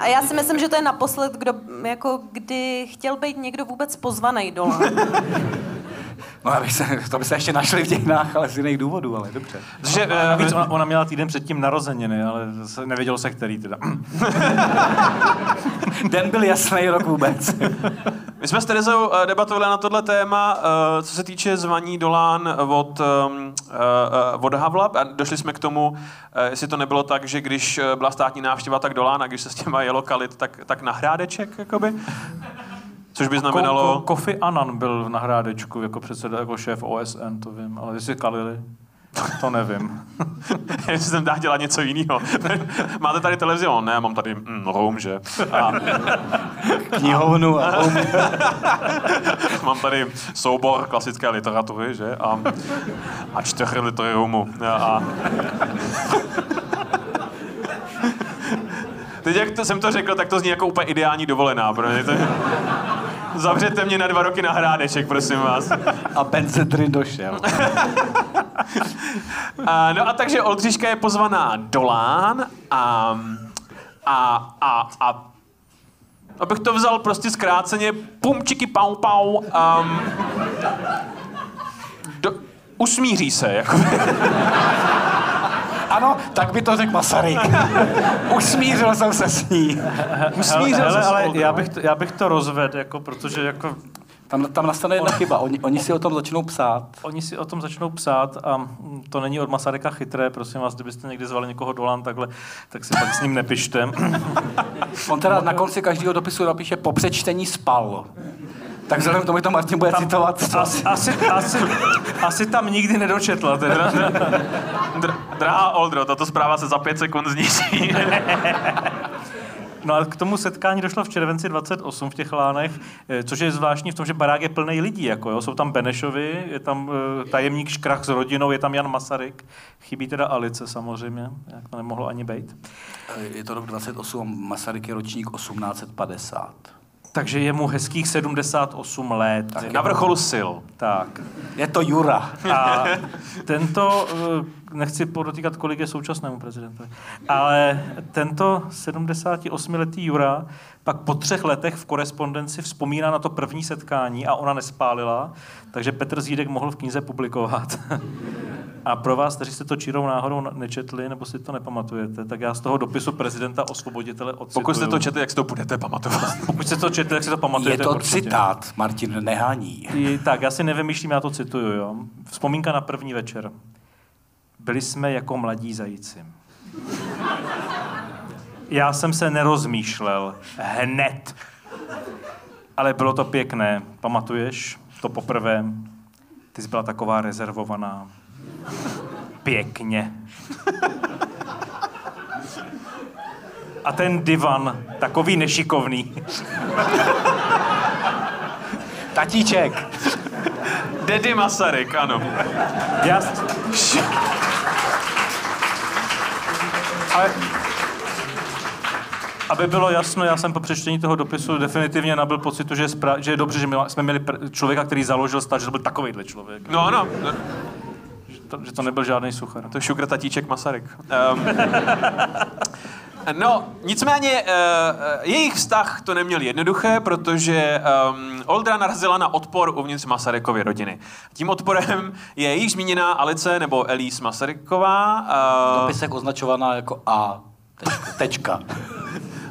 A já si myslím, že to je naposled, kdo, jako kdy chtěl být někdo vůbec pozvaný dole. No, aby se, to by se ještě našli v dějinách, ale z jiných důvodů, ale dobře. že, A navíc ona, ona měla týden předtím narozeniny, ale se, nevědělo se, který teda. Den byl jasný rok vůbec. my jsme s Terezou eh, debatovali na tohle téma, eh, co se týče zvaní Dolán od, um, eh, od Havla a došli jsme k tomu, jestli to nebylo tak, že když byla státní návštěva, tak Dolán a když se s těma jelo kalit, tak, tak na hrádeček, jakoby. Což by znamenalo... Ko, ko, Kofi Annan byl na hrádečku jako předseda, jako šéf OSN, to vím, ale jestli kalili, to nevím. Jestli jsem dá dělat něco jiného. Máte tady televizi? On, ne, mám tady mm, home, že? A Knihovnu a mám tady soubor klasické literatury, že? A, a čtyři litry rumu. A, Teď, jak to, jsem to řekl, tak to zní jako úplně ideální dovolená. Pro mě to... Zavřete mě na dva roky na hrádeček, prosím vás. a Benzedrin došel. A, no a takže Oldřiška je pozvaná do Lán a, a, a, a abych to vzal prostě zkráceně, pum, čiky, pau, pau, um, do, usmíří se, jako. Ano, tak by to řekl Masaryk. Usmířil jsem se s ní. Usmířil ale, se s ale Oldrou. já bych, to, já bych to rozvedl, jako, protože jako Tam, tam nastane jedna chyba. Oni, oni si o tom začnou psát. Oni si o tom začnou psát a to není od Masaryka chytré, prosím vás, kdybyste někdy zvali někoho dolán takhle, tak si pak s ním nepište. On teda na konci každého dopisu napíše po přečtení spal. Tak vzhledem k tomu, že to Martin bude citovat. To Asi, asi, asi, asi tam nikdy nedočetla. Teda. Dr- drahá Oldro, tato zpráva se za pět sekund zničí. No a k tomu setkání došlo v červenci 28 v těch lánech, eh, což je zvláštní v tom, že barák je plný lidí. Jako, jo. Jsou tam Benešovi, je tam eh, tajemník Škrach s rodinou, je tam Jan Masaryk. Chybí teda Alice samozřejmě, jak to nemohlo ani být. Je to rok 28, Masaryk je ročník 1850. Takže je mu hezkých 78 let. Na vrcholu sil. Tak. Je to Jura. A tento, eh, nechci podotýkat, kolik je současnému prezidentovi, ale tento 78-letý Jura pak po třech letech v korespondenci vzpomíná na to první setkání a ona nespálila, takže Petr Zídek mohl v knize publikovat. A pro vás, kteří jste to čirou náhodou nečetli, nebo si to nepamatujete, tak já z toho dopisu prezidenta osvoboditele odcituju. Pokud jste to četli, jak si to budete pamatovat. Pokud jste to četli, tak si to Je pamatujete to určitě. citát, Martin Nehaní. I, tak, já si nevymýšlím, já to cituju. Jo. Vzpomínka na první večer. Byli jsme jako mladí zajíci. Já jsem se nerozmýšlel hned. Ale bylo to pěkné. Pamatuješ? To poprvé. Ty jsi byla taková rezervovaná. Pěkně. A ten divan, takový nešikovný. Tatíček. Daddy Masaryk, ano. Já... Ale... Aby bylo jasno, já jsem po přečtení toho dopisu definitivně nabil pocitu, že je, spra- že je dobře, že my jsme měli pr- člověka, který založil stát, že to byl takovýhle člověk. No ano, Že to, že to nebyl žádný suchar. to je šukr tatíček Masaryk. Um, No, nicméně uh, jejich vztah to neměl jednoduché, protože um, Oldra narazila na odpor uvnitř Masarykovy rodiny. Tím odporem je již zmíněná Alice nebo Elise Masaryková. Uh, Dopisek označovaná jako A. Tečka. Tečka.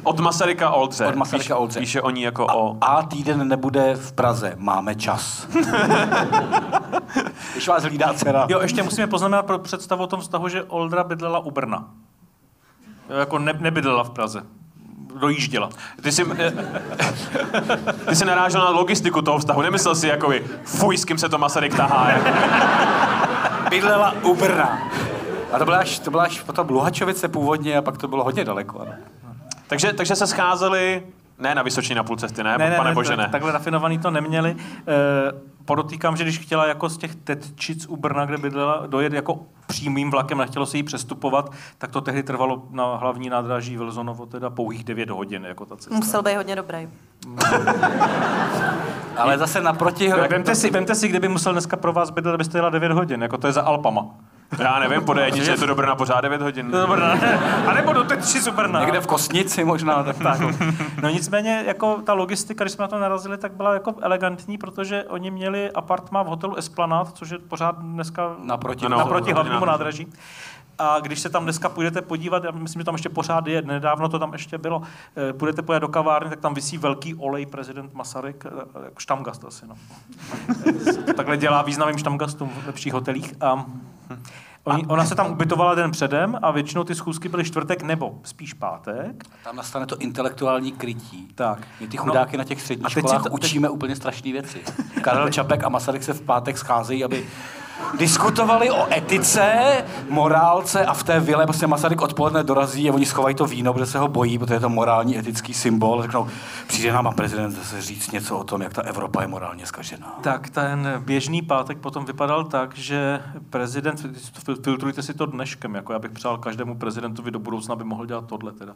Od Masaryka Oldře. Od Masaryka Oldře. Píše o ní jako o... A týden nebude v Praze. Máme čas. Když vás hlídá dcera. Jo, ještě musíme poznamenat pro představu o tom vztahu, že Oldra bydlela u Brna. Jo, jako ne, nebydlela v Praze. Dojížděla. Ty jsi, eh, ty jsi narážel na logistiku toho vztahu. Nemyslel si jako fuj, s kým se to Masaryk tahá. Jako. Bydlela u Brna. A to byla až, to byla až potom Luhačovice původně a pak to bylo hodně daleko. Ano. Takže, takže se scházeli, ne na Vysočině na půl cesty, ne, Ne, ne, pane ne, bože, tak, ne. takhle rafinovaný to neměli. E, podotýkám, že když chtěla jako z těch Tetčic u Brna, kde bydlela, dojet jako přímým vlakem, nechtělo se jí přestupovat, tak to tehdy trvalo na hlavní nádraží Vilzonovo teda pouhých 9 hodin, jako ta cesta. Musel být hodně dobrý. Ale zase naproti... Tak Vemte si, vemte si, kdyby musel dneska pro vás bydlet, abyste jela 9 hodin, jako to je za Alpama. Já nevím, po D1 je to dobré na pořád 9 hodin. Dobrá. A nebo do z Brna. Někde v Kostnici možná. Tak. Tak. No nicméně, jako ta logistika, když jsme na to narazili, tak byla jako elegantní, protože oni měli apartma v hotelu Esplanade, což je pořád dneska Naproti. Ano. naproti hlavnímu nádraží. A když se tam dneska půjdete podívat, já myslím, že tam ještě pořád je, nedávno to tam ještě bylo, eh, půjdete pojet do kavárny, tak tam visí velký olej prezident Masaryk, jako štamgast asi, no. takhle dělá významným štamgastům v lepších hotelích. A Oni, ona se tam ubytovala den předem a většinou ty schůzky byly čtvrtek nebo spíš pátek. Tam nastane to intelektuální krytí. Tak. My ty chudáky no, na těch a středních teď školách to- teď- učíme úplně strašné věci. Karel Čapek a Masaryk se v pátek scházejí, aby diskutovali o etice, morálce a v té vile prostě Masaryk odpoledne dorazí a oni schovají to víno, protože se ho bojí, protože je to morální etický symbol. Řeknou, přijde nám a prezident zase říct něco o tom, jak ta Evropa je morálně skažená. Tak ten běžný pátek potom vypadal tak, že prezident, fil- filtrujte si to dneškem, jako já bych přál každému prezidentovi do budoucna, aby mohl dělat tohle teda.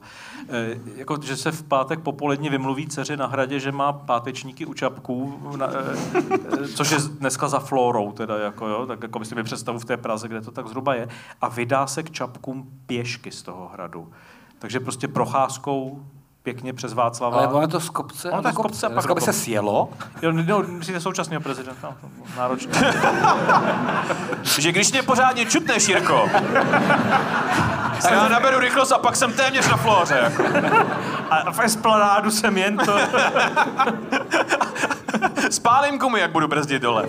E, jako, že se v pátek popolední vymluví dceři na hradě, že má pátečníky u čapků, na, e, e, což je dneska za Florou teda, jako jo, tak jako si mi představu v té Praze, kde to tak zhruba je, a vydá se k čapkům pěšky z toho hradu. Takže prostě procházkou pěkně přes Václava. Ale ono je to z kopce, Ono to je z kopce a pak by do se sjelo. Jo, no, myslíte současného prezidenta? No, Náročné. Že když mě pořádně čutneš, Jirko, tak já naberu rychlost a pak jsem téměř na flóře. Jako. A v Esplanádu jsem jen to... Spálím gumy, jak budu brzdit dole.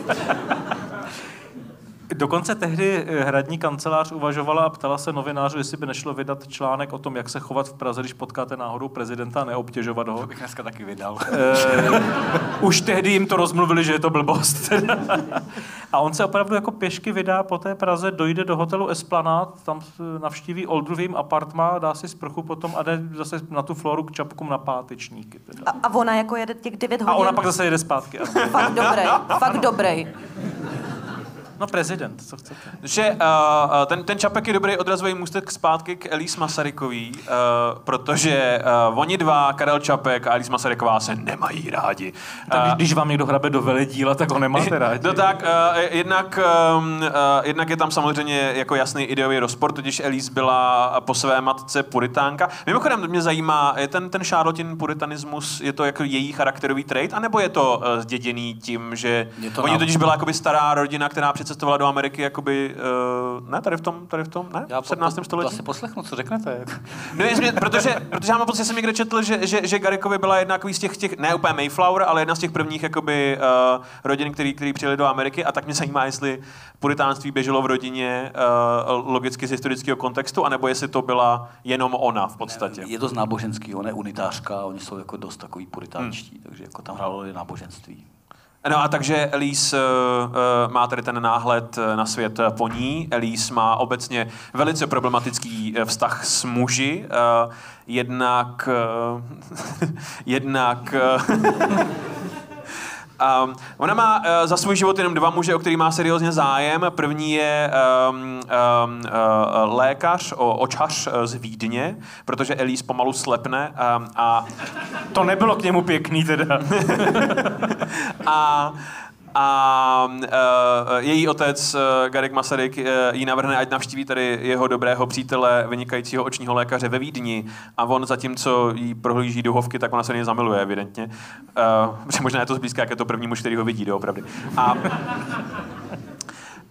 Dokonce tehdy eh, hradní kancelář uvažovala a ptala se novinářů, jestli by nešlo vydat článek o tom, jak se chovat v Praze, když potkáte náhodou prezidenta a neobtěžovat ho. To bych dneska taky vydal. Eh, už tehdy jim to rozmluvili, že je to blbost. a on se opravdu jako pěšky vydá po té Praze, dojde do hotelu Esplanát, tam s- navštíví Oldrovým apartma, dá si sprchu potom a jde zase na tu floru k čapkům na pátečníky. Teda. A, a ona jako jede těch 9 A hodin. ona pak zase jede zpátky. Ano. Fakt dobrý, fakt dobrý. No prezident, co chcete. Že uh, ten, ten Čapek je dobrý odrazový můstek zpátky k Elise Masarykový, uh, protože uh, oni dva, Karel Čapek a Elise Masaryková, se nemají rádi. Tak když, Eh, když vám někdo hrabe do veledíla, tak ho nemáte rádi. No tak, uh, jednak, um, uh, jednak je tam samozřejmě jako jasný ideový rozpor, totiž Elise byla po své matce puritánka. Mimochodem, mě zajímá, je ten, ten Charlotin puritanismus, je to jako její charakterový trait, anebo je to uh, zděděný tím, že oni totiž byla jakoby stará rodina, která přecestovala do Ameriky, jakoby, uh, ne, tady v tom, tady v tom, ne, v 17. To století. asi poslechnu, co řeknete. No, je, protože, protože já mám pocit, že jsem někde četl, že, že, že Garrickovi byla jedna z těch, těch, ne úplně Mayflower, ale jedna z těch prvních jakoby, uh, rodin, který, který přijeli do Ameriky a tak mě zajímá, jestli puritánství běželo v rodině uh, logicky z historického kontextu, anebo jestli to byla jenom ona v podstatě. Je to z náboženský, on je unitářka, oni jsou jako dost takový puritánští, Hmm. takže jako tam hrálo náboženství. No a takže Elise uh, má tady ten náhled eh, na svět po ní. Elise má obecně velice problematický vztah s muži. Uh, jednak... Uh, jednak... Um, ona má uh, za svůj život jenom dva muže, o který má seriózně zájem. První je um, um, uh, lékař, o, očař uh, z Vídně, protože Elise pomalu slepne um, a To nebylo k němu pěkný teda. a a uh, její otec, uh, Garek Masaryk, uh, jí navrhne, ať navštíví tady jeho dobrého přítele, vynikajícího očního lékaře ve Vídni. A on zatímco jí prohlíží duhovky, tak ona se něj zamiluje, evidentně. Uh, možná je to zblízka, jak je to první muž, který ho vidí, doopravdy. A,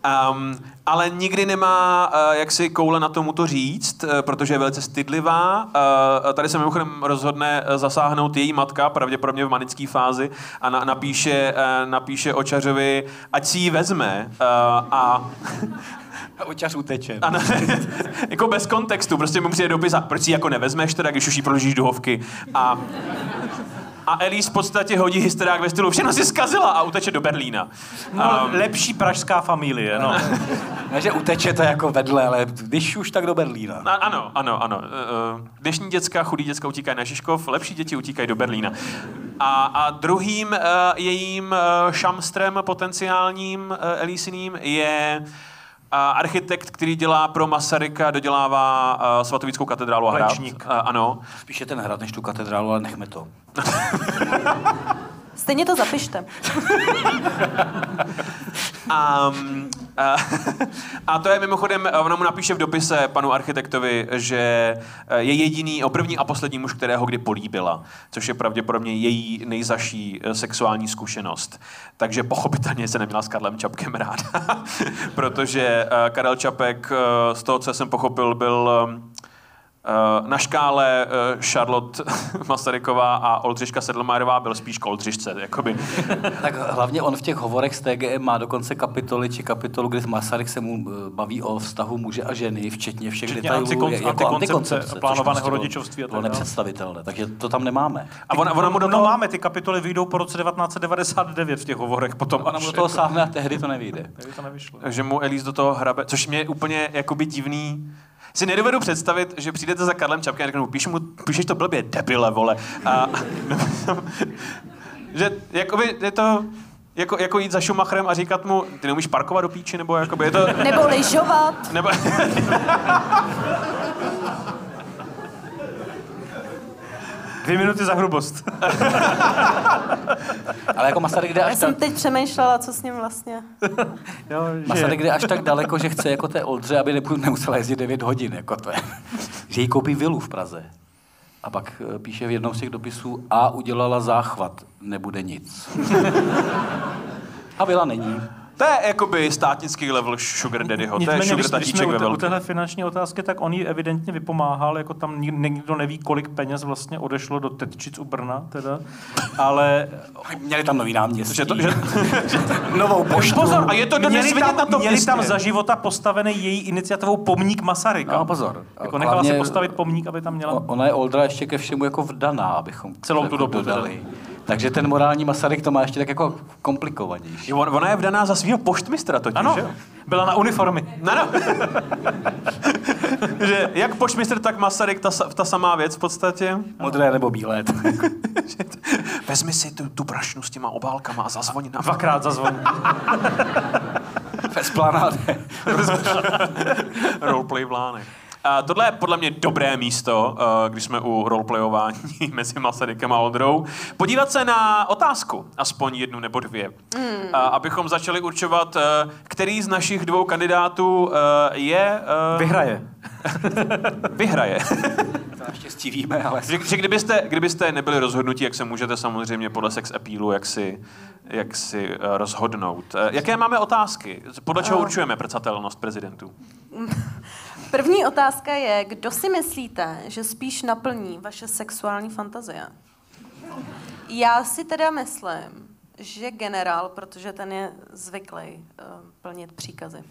Um, ale nikdy nemá uh, jaksi koule na tomu to říct, uh, protože je velice stydlivá. Uh, tady se mimochodem rozhodne zasáhnout její matka, pravděpodobně v manické fázi, a na, napíše, uh, napíše očařovi, ať si ji vezme. Uh, a Oťař uteče. a na, jako bez kontextu, prostě mu přijde dopis a proč si ji jako nevezmeš teda, když už jí proložíš duhovky. A, a Elise v podstatě hodí hysterák ve stylu, všechno si zkazila a uteče do Berlína. No, lepší pražská familie, no. Ne, že utečete jako vedle, ale když už, tak do Berlína. A, ano, ano, ano. Eh, Dnešní děcka, chudí děcka utíkají na Žižkov, lepší děti utíkají do Berlína. A, a druhým uh, jejím uh, šamstrem potenciálním uh, Elisiným je uh, architekt, který dělá pro Masaryka, dodělává uh, svatovickou katedrálu a hrad. Uh, ano. Spíše ten hrad než tu katedrálu, ale nechme to. Stejně to zapište. A, a, a to je mimochodem, ona mu napíše v dopise panu architektovi, že je jediný, o první a poslední muž, kterého kdy políbila, což je pravděpodobně její nejzaší eh, sexuální zkušenost. Takže pochopitelně se neměla s Karlem Čapkem ráda, protože eh, Karel Čapek, z toho, co jsem pochopil, byl na škále eh, Charlotte Masaryková a Oldřiška Sedlmajerová byl spíš k Oldřišce. Jakoby. Tak hlavně on v těch hovorech z TGM má dokonce kapitoly či kapitolu, kde Masaryk se mu eh, baví o vztahu muže a ženy, včetně všech Včetně detailů. antikon- jako antikoncepce, antikoncepce, plánovaného prostě rodičovství a bylo dále. nepředstavitelné, takže to tam nemáme. A ona, ona mu do no, toho... máme, ty kapitoly vyjdou po roce 1999 v těch hovorech potom. Ona mu do toho sáhne a tehdy to nevyjde. Tady to nevyšlo. že mu Elise do toho hrabe, což mě je úplně jakoby divný. Si nedovedu představit, že přijdete za Karlem Čapkem a řeknu, píš mu, píšeš to blbě, debile, vole. A, že jakoby je to jako, jako jít za Schumacherem a říkat mu, ty neumíš parkovat do píči, nebo jakoby je to... Nebo lyžovat. Nebo, Dvě minuty za hrubost. Ale jako Masaryk jde Já až jsem tak, teď přemýšlela, co s ním vlastně. jo, Masaryk jde až tak daleko, že chce jako té Oldře, aby nemusela jezdit 9 hodin, jako to je. Že jí koupí vilu v Praze. A pak eh, píše v jednom z těch dopisů a udělala záchvat, nebude nic. A vila není. To je jakoby státnický level sugar daddyho, to je sugar když, když jsme tatíček u, ve te- u velkém. téhle finanční otázky, tak on jí evidentně vypomáhal, jako tam nik- nikdo neví, kolik peněz vlastně odešlo do Tetčic u Brna, teda, ale Měli tam nový náměstí. Že to, že, Novou poštu. pozor, a je to měli vidět tam, na tom měli tam za života postavený její iniciativou pomník Masaryka. No, pozor. Jako nechala si postavit pomník, aby tam měla... Ona je Oldra ještě ke všemu jako vdaná, abychom Celou tu jako dobu dodali. Takže ten morální Masaryk to má ještě tak jako komplikovanější. Jo, on- ona je vdaná za svého poštmistra totiž, Ano, že jo? byla na uniformy. No, no. že jak poštmistr, tak Masaryk, ta, ta samá věc v podstatě. Modré nebo bílé. Vezmi si tu, tu brašnu s těma obálkama a zazvoň na Dvakrát zazvoní. Bez planáde. roleplay v Lánech. A tohle je podle mě dobré místo, eh, když jsme u roleplayování mezi Masarykem a Ondrou. Podívat se na otázku, aspoň jednu nebo dvě. A abychom začali určovat, eh, který z našich dvou kandidátů eh, je... eh, Vyhraje. vyhraje. To naštěstí víme, ale... že, že kdybyste, kdybyste nebyli rozhodnutí, jak se můžete samozřejmě podle sex appealu, jak si, jak si rozhodnout. Jaké máme otázky? Podle čeho určujeme prcatelnost prezidentů? První otázka je, kdo si myslíte, že spíš naplní vaše sexuální fantazie? Já si teda myslím, že generál, protože ten je zvyklý uh, plnit příkazy.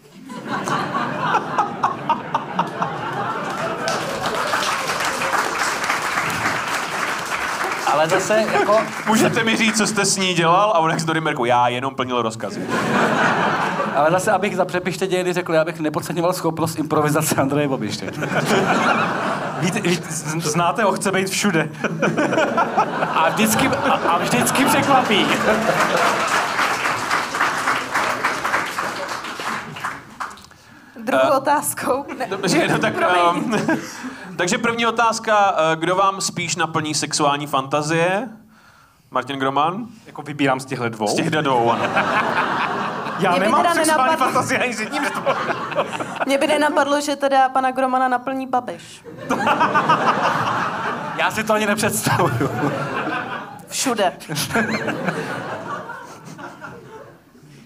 Ale zase jako... Můžete mi říct, co jste s ní dělal? A on jak z Dorimerku, já jenom plnil rozkazy. Ale zase, abych za přepiště dějiny řekl, já bych nepodceňoval schopnost improvizace Andreje Babiše. Víte, víte, znáte ho, chce být všude. A vždycky, a, a vždycky překvapí. Druhou Eh, otázkou. Ne, Dobře, no tak, Promiň. um, takže první otázka, eh, kdo vám spíš naplní sexuální fantazie? Martin Groman? Jako vybírám z těchto dvou. Z těch dvou, ano. Já Mě by nemám sexuální nenapadlo- fantazii ani s jedním z toho. Mě by nenapadlo, že teda pana Gromana naplní Babiš. Já si to ani nepředstavuju. Všude.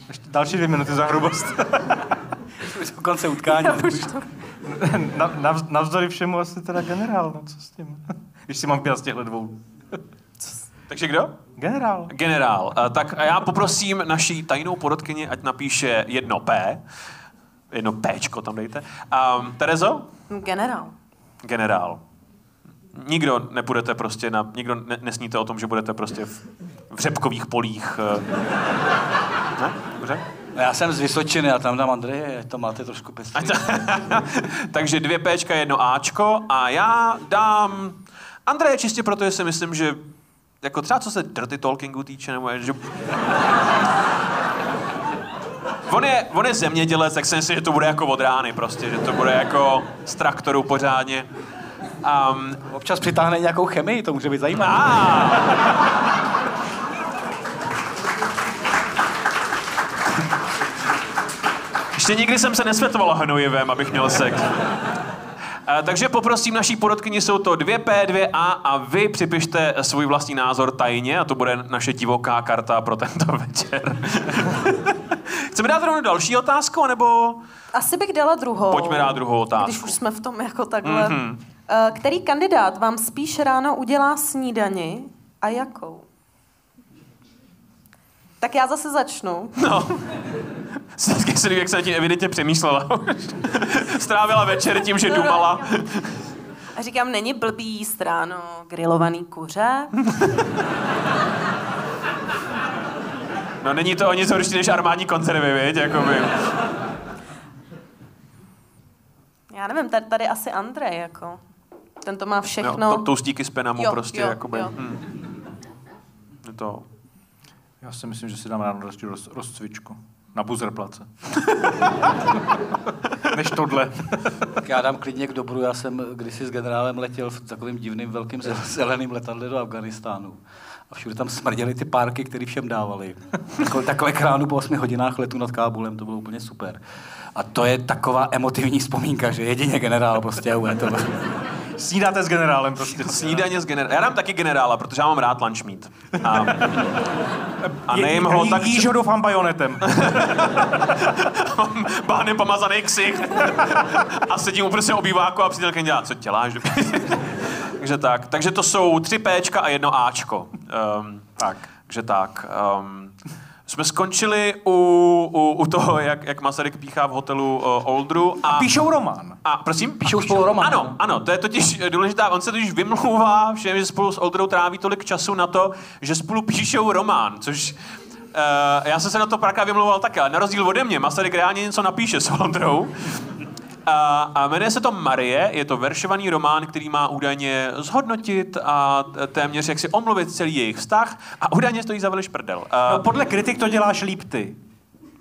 Ještě další dvě minuty za hrubost. Už do konce utkání. Už to- nav, navzdory všemu asi teda generál, no co s tím? Když si mám pět z těchto dvou. Takže kdo? Generál. Generál. Tak a já poprosím naší tajnou porodkyni, ať napíše jedno P. Jedno Pčko tam dejte. Um, Terezo? Generál. Generál. Nikdo nepůjdete prostě na, nikdo ne, nesníte o tom, že budete prostě v, v řepkových polích. eh. Ne? Dobře? No já jsem z Vysočiny a tam dám Andreje, to máte trošku pestrý. Takže dvě Pčka, jedno Ačko a já dám Andreje čistě proto, že si myslím, že jako třeba co se dirty talkingu týče, nebo je, že... On je, on je zemědělec, tak si myslím, že to bude jako od rány prostě, že to bude jako z traktoru pořádně. Um, Občas přitáhne nějakou chemii, to může být zajímavé. Ještě nikdy jsem se nesvětoval hnojivem, abych měl sex. A, takže poprosím naší porodkyni, jsou to 2P, 2A a vy připište svůj vlastní názor tajně a to bude naše divoká karta pro tento večer. Chceme dát rovnou další otázku, nebo Asi bych dala druhou. pojďme dát druhou Když otázku. už jsme v tom jako takhle. Mhm. Mm-hmm. Který kandidát vám spíš ráno udělá snídani a jakou? Tak já zase začnu. No. Vždycky se jak se tím evidentně přemýšlela. Strávila večer tím, že dumala. A říkám, není blbý jíst ráno grilovaný kuře? No není to o nic horší než armádní konzervy, viď? Jakoby. Já nevím, tady, tady asi Andrej, jako. Ten to má všechno. No, to, toustíky z Penamu Jo, prostě, jo, jakoby. jo. Hm. Je to... Já si myslím, že si dám ráno roz, rozcvičku. Na buzerplace. Než tohle. Tak já dám klidně k dobru, já jsem kdysi s generálem letěl v takovým divným velkým zel- zeleným letadle do Afganistánu. A všude tam smrděly ty párky, které všem dávali. Takhle, takhle k ránu po 8 hodinách letu nad Kábulem, to bylo úplně super. A to je taková emotivní vzpomínka, že jedině generál prostě a to. Snídáte s generálem prostě. Snídaně z generála. Já dám taky generála, protože já mám rád lunch meat. A, a nejím ho tak... Jíš ho doufám bajonetem. Bánem pomazaný ksicht. a sedím uprostřed obýváku a přítelkyně dělá, co děláš? takže tak. Takže to jsou tři Pčka a jedno Ačko. Um, tak. Takže tak. Um, jsme skončili u, u, u toho, jak, jak Masaryk píchá v hotelu uh, Oldru. A, Píšou román. a prosím? Píšou spolu román. Ano, ano, to je totiž důležitá. On se totiž vymlouvá všem, že spolu s Oldrou tráví tolik času na to, že spolu píšou román, což Uh, já jsem se na to praká vymlouval také, ale na rozdíl ode mě, Masaryk reálně něco napíše s Oldrou. A, a jmenuje se to Marie, je to veršovaný román, který má údajně zhodnotit a téměř jak si omluvit celý jejich vztah a údajně stojí za veliš prdel. Uh, No, podle kritik to děláš líp ty.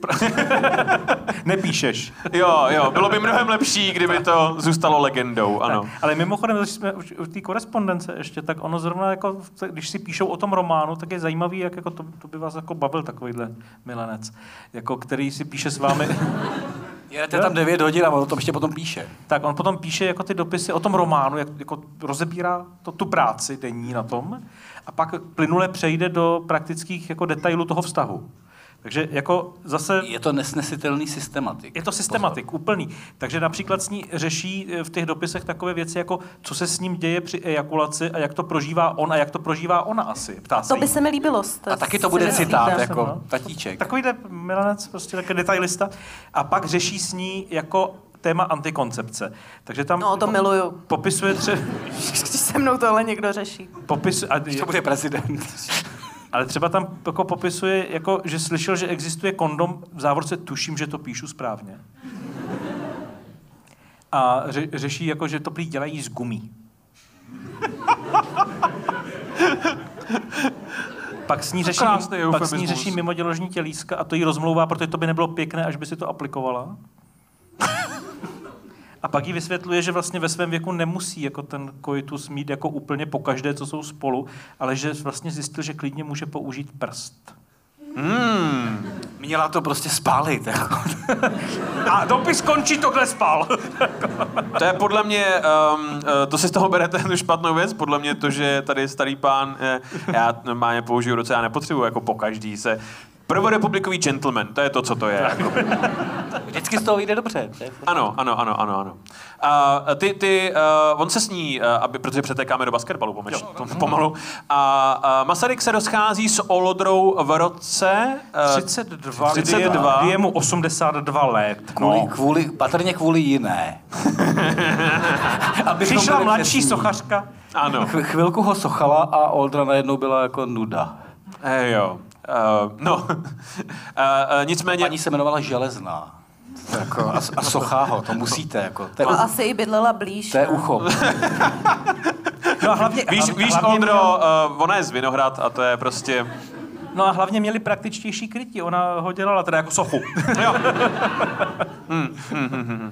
Nepíšeš. jo, jo, bylo by mnohem lepší, kdyby to zůstalo legendou, ano. Tak, ale mimochodem, když jsme už u té korespondence ještě, tak ono zrovna jako, když si píšou o tom románu, tak je zajímavý, jak jako to, to by vás jako bavil takovýhle milenec, jako který si píše s vámi. Jedete tam 9 hodin a on o tom ještě potom píše. tak on potom píše jako ty dopisy o tom románu, jak jako rozebírá to, tu práci denní na tom a pak plynule přejde do praktických jako detailů toho vztahu. Takže jako zase Je to nesnesitelný systematik. je to systematik, úplný. Takže například s ní řeší eh, v těch dopisech takové věci, jako co se s ním děje při ejakulaci a jak to prožívá on a jak to prožívá ona asi. Ptá se To by jí. se mi líbilo. A taky to bude citát, Já jako no. tatíček. Takovýhle milenec, prostě takový detailista. A pak řeší s ní jako téma antikoncepce. Takže tam No, to miluju. popisuje třeba... Když se mnou tohle někdo řeší. Popis, a, To bude prezident. Ale třeba tam jako popisuje, jako, že slyšel, že existuje kondom, v závorce tuším, že to píšu správně. A ře, řeší, jako, že to prý dělají z gumí. Pak s ní řeší, pak s ní řeší mimoděložní tělíska a to jí rozmlouvá, protože to by nebylo pěkné, až by si to aplikovala. A pak jí vysvětluje, že vlastně ve svém věku nemusí jako ten koitus mít jako úplně po každé, co jsou spolu, ale že vlastně zjistil, že klidně může použít prst. Měla to prostě spálit. Jako. A dopis končí, tohle spal. To je podle mě, um, to si z toho berete tu špatnou věc, podle mě to, že tady starý pán, eh, já normálně použiju ruce, já nepotřebuji jako po každý se, prvorepublikový gentleman, to je to, co to je. Jako. Vždycky z toho vyjde dobře. Ano, ano, ano, ano, ano. A ty, ty, uh, on se s ní, uh, aby, protože přetékáme do basketbalu pomeč, to, pomalu, a uh, Masaryk se rozchází s Olodrou v roce... Uh, 32, 32. Kdy je mu 82 let. Kvůli, No. kvůli, patrně kvůli jiné. Abychom Přišla mladší přesní. sochařka. Ano, Ch- chvilku ho sochala a Oldra najednou byla jako nuda. Hey, jo. Uh, no, uh, uh, nicméně... Paní se jmenovala Železná. To jako, a, a Socháho, to musíte. Jako, to, je, A asi i bydlela blíž. to je ne? ucho. No a hlavně, Víš, hlavně, víš hlavně Ondro, uh, ona je z Vinohrad a to je prostě... No a hlavně měli praktičtější krytí, ona ho dělala teda jako sochu. Jo.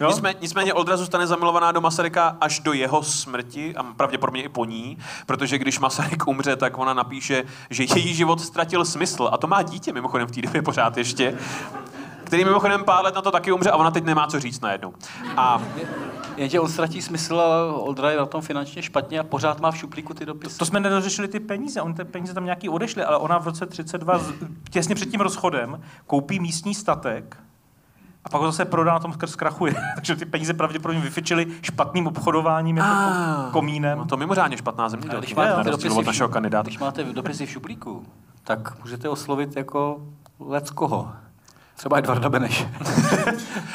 Jo? Nicméně, nicméně Oldra zůstane zamilovaná do Masaryka až do jeho smrti a pravděpodobně i po ní, protože když Masaryk umře, tak ona napíše, že její život ztratil smysl. A to má dítě mimochodem v té době pořád ještě, který mimochodem pár let na to taky umře a ona teď nemá co říct najednou. A Jenže on ztratí smysl a Oldra je na tom finančně špatně a pořád má v šuplíku ty dopisy. To jsme nedořešili ty peníze, on ty peníze tam nějaký odešly, ale ona v roce 32, z- těsně před tím rozchodem, koupí místní statek a pak ho zase prodá na tom skrz krachuje. Takže ty peníze pravděpodobně vyfičily špatným obchodováním jako Ah. komínem. no to mimořádně špatná A zemědělka. když Jo, máte, dopisy, od našeho kandidáta. když máte dopisy v šuplíku, tak můžete oslovit jako lec koho. Třeba Edvarda Beneše.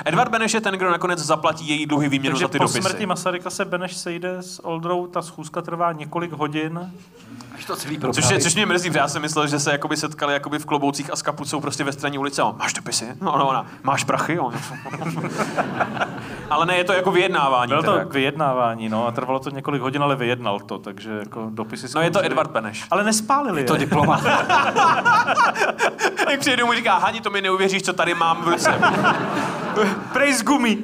Edvard Beneš je ten, kdo nakonec zaplatí její dluhy výměnu Takže za ty po dopisy. smrti Masaryka se Beneš sejde s Oldrou, ta schůzka trvá několik hodin. Až to celý Což, je, což mě mrzí, protože já jsem myslel, že se jakoby setkali jakoby v kloboucích a s kapucou prostě ve straně ulice. On, máš dopisy? No, no, ona, máš prachy? On. Ale ne, je to jako vyjednávání. Bylo to jako. vyjednávání, no, a trvalo to několik hodin, ale vyjednal to, takže jako dopisy No je to. Edvard Beneš. Ale nespálili To je. diplomat. Jak přijde mu říká, Hani, to mi neuvěříš, co tady mám v ruce. Prej z gumy.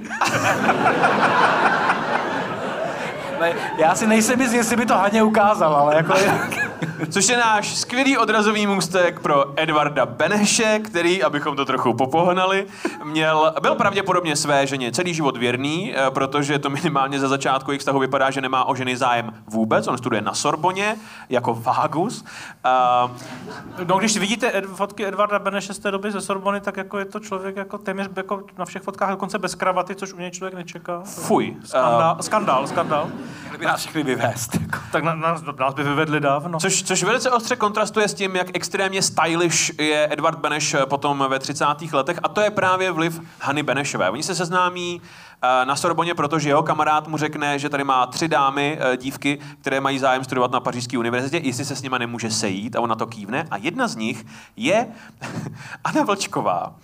Ne, Já si nejsem jist, jestli by to Haně ukázal, ale jako... Což je náš skvělý odrazový můstek pro Edvarda Beneše, který, abychom to trochu popohnali, měl, byl pravděpodobně své ženě celý život věrný, eh, protože to minimálně za začátku jejich vztahu vypadá, že nemá o ženy zájem vůbec. On studuje na Sorboně jako Vágus. Uh, No, když vidíte ed, fotky Edvarda Beneše z té doby ze Sorbony, tak jako je to člověk jako téměř jako na všech fotkách dokonce bez kravaty, což u něj člověk nečeká. fuj. Skandál, skandál, skandál. Měli by nás všechny vyvést. Jako. Tak na, nás, nás by vyvedli dávno. Což, což velice ostře kontrastuje s tím, jak extrémně stylish je Edward Beneš eh, potom ve 30. letech a to je právě vliv Hany Benešové. Oni se seznámí eh, na Sorboně, protože jeho kamarád mu řekne, že tady má tři dámy, eh, dívky, které mají zájem studovat na Pařížské univerzitě, jestli se s nima nemůže sejít a on na to kývne. A jedna z nich je Anna Vlčková,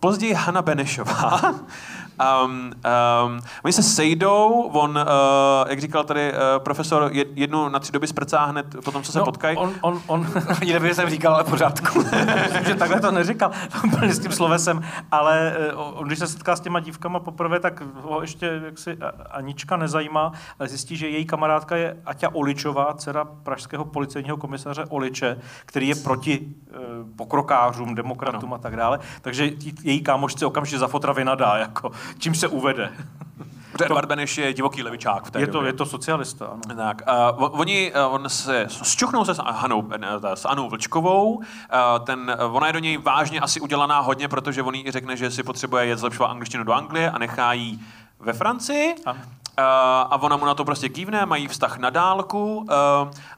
později Hanna Benešová. Um, um, oni se sejdou, on, uh, jak říkal tady uh, profesor, jed- jednu na tři doby sprcá hned potom, co se no, potkají. On, on, on, Ani nevím, jsem říkal, ale pořádku. myslím, že takhle to neříkal úplně s tím slovesem, ale eh, on, když se setká s těma dívkama poprvé, tak ho ještě jaksi Anička nezajímá, ale zjistí, že její kamarádka je Aťa Oličová, dcera pražského policejního komisaře Oliče, který je proti eh, pokrokářům, demokratům a tak dále. Takže tí- její kámošce okamžitě za fotra vynadá, jako, čím se uvede. Protože Edvard Beneš je divoký levičák v té Je to, době. je to socialista, ano. Tak, uh, oni, uh, on se zčuchnou se s, Hanou, ne, s Anou Vlčkovou, uh, ten, uh, ona je do něj vážně asi udělaná hodně, protože on jí řekne, že si potřebuje jet zlepšovat angličtinu do Anglie a nechá jí ve Francii. Ano. Uh, a ona mu na to prostě kývne, mají vztah na dálku, uh,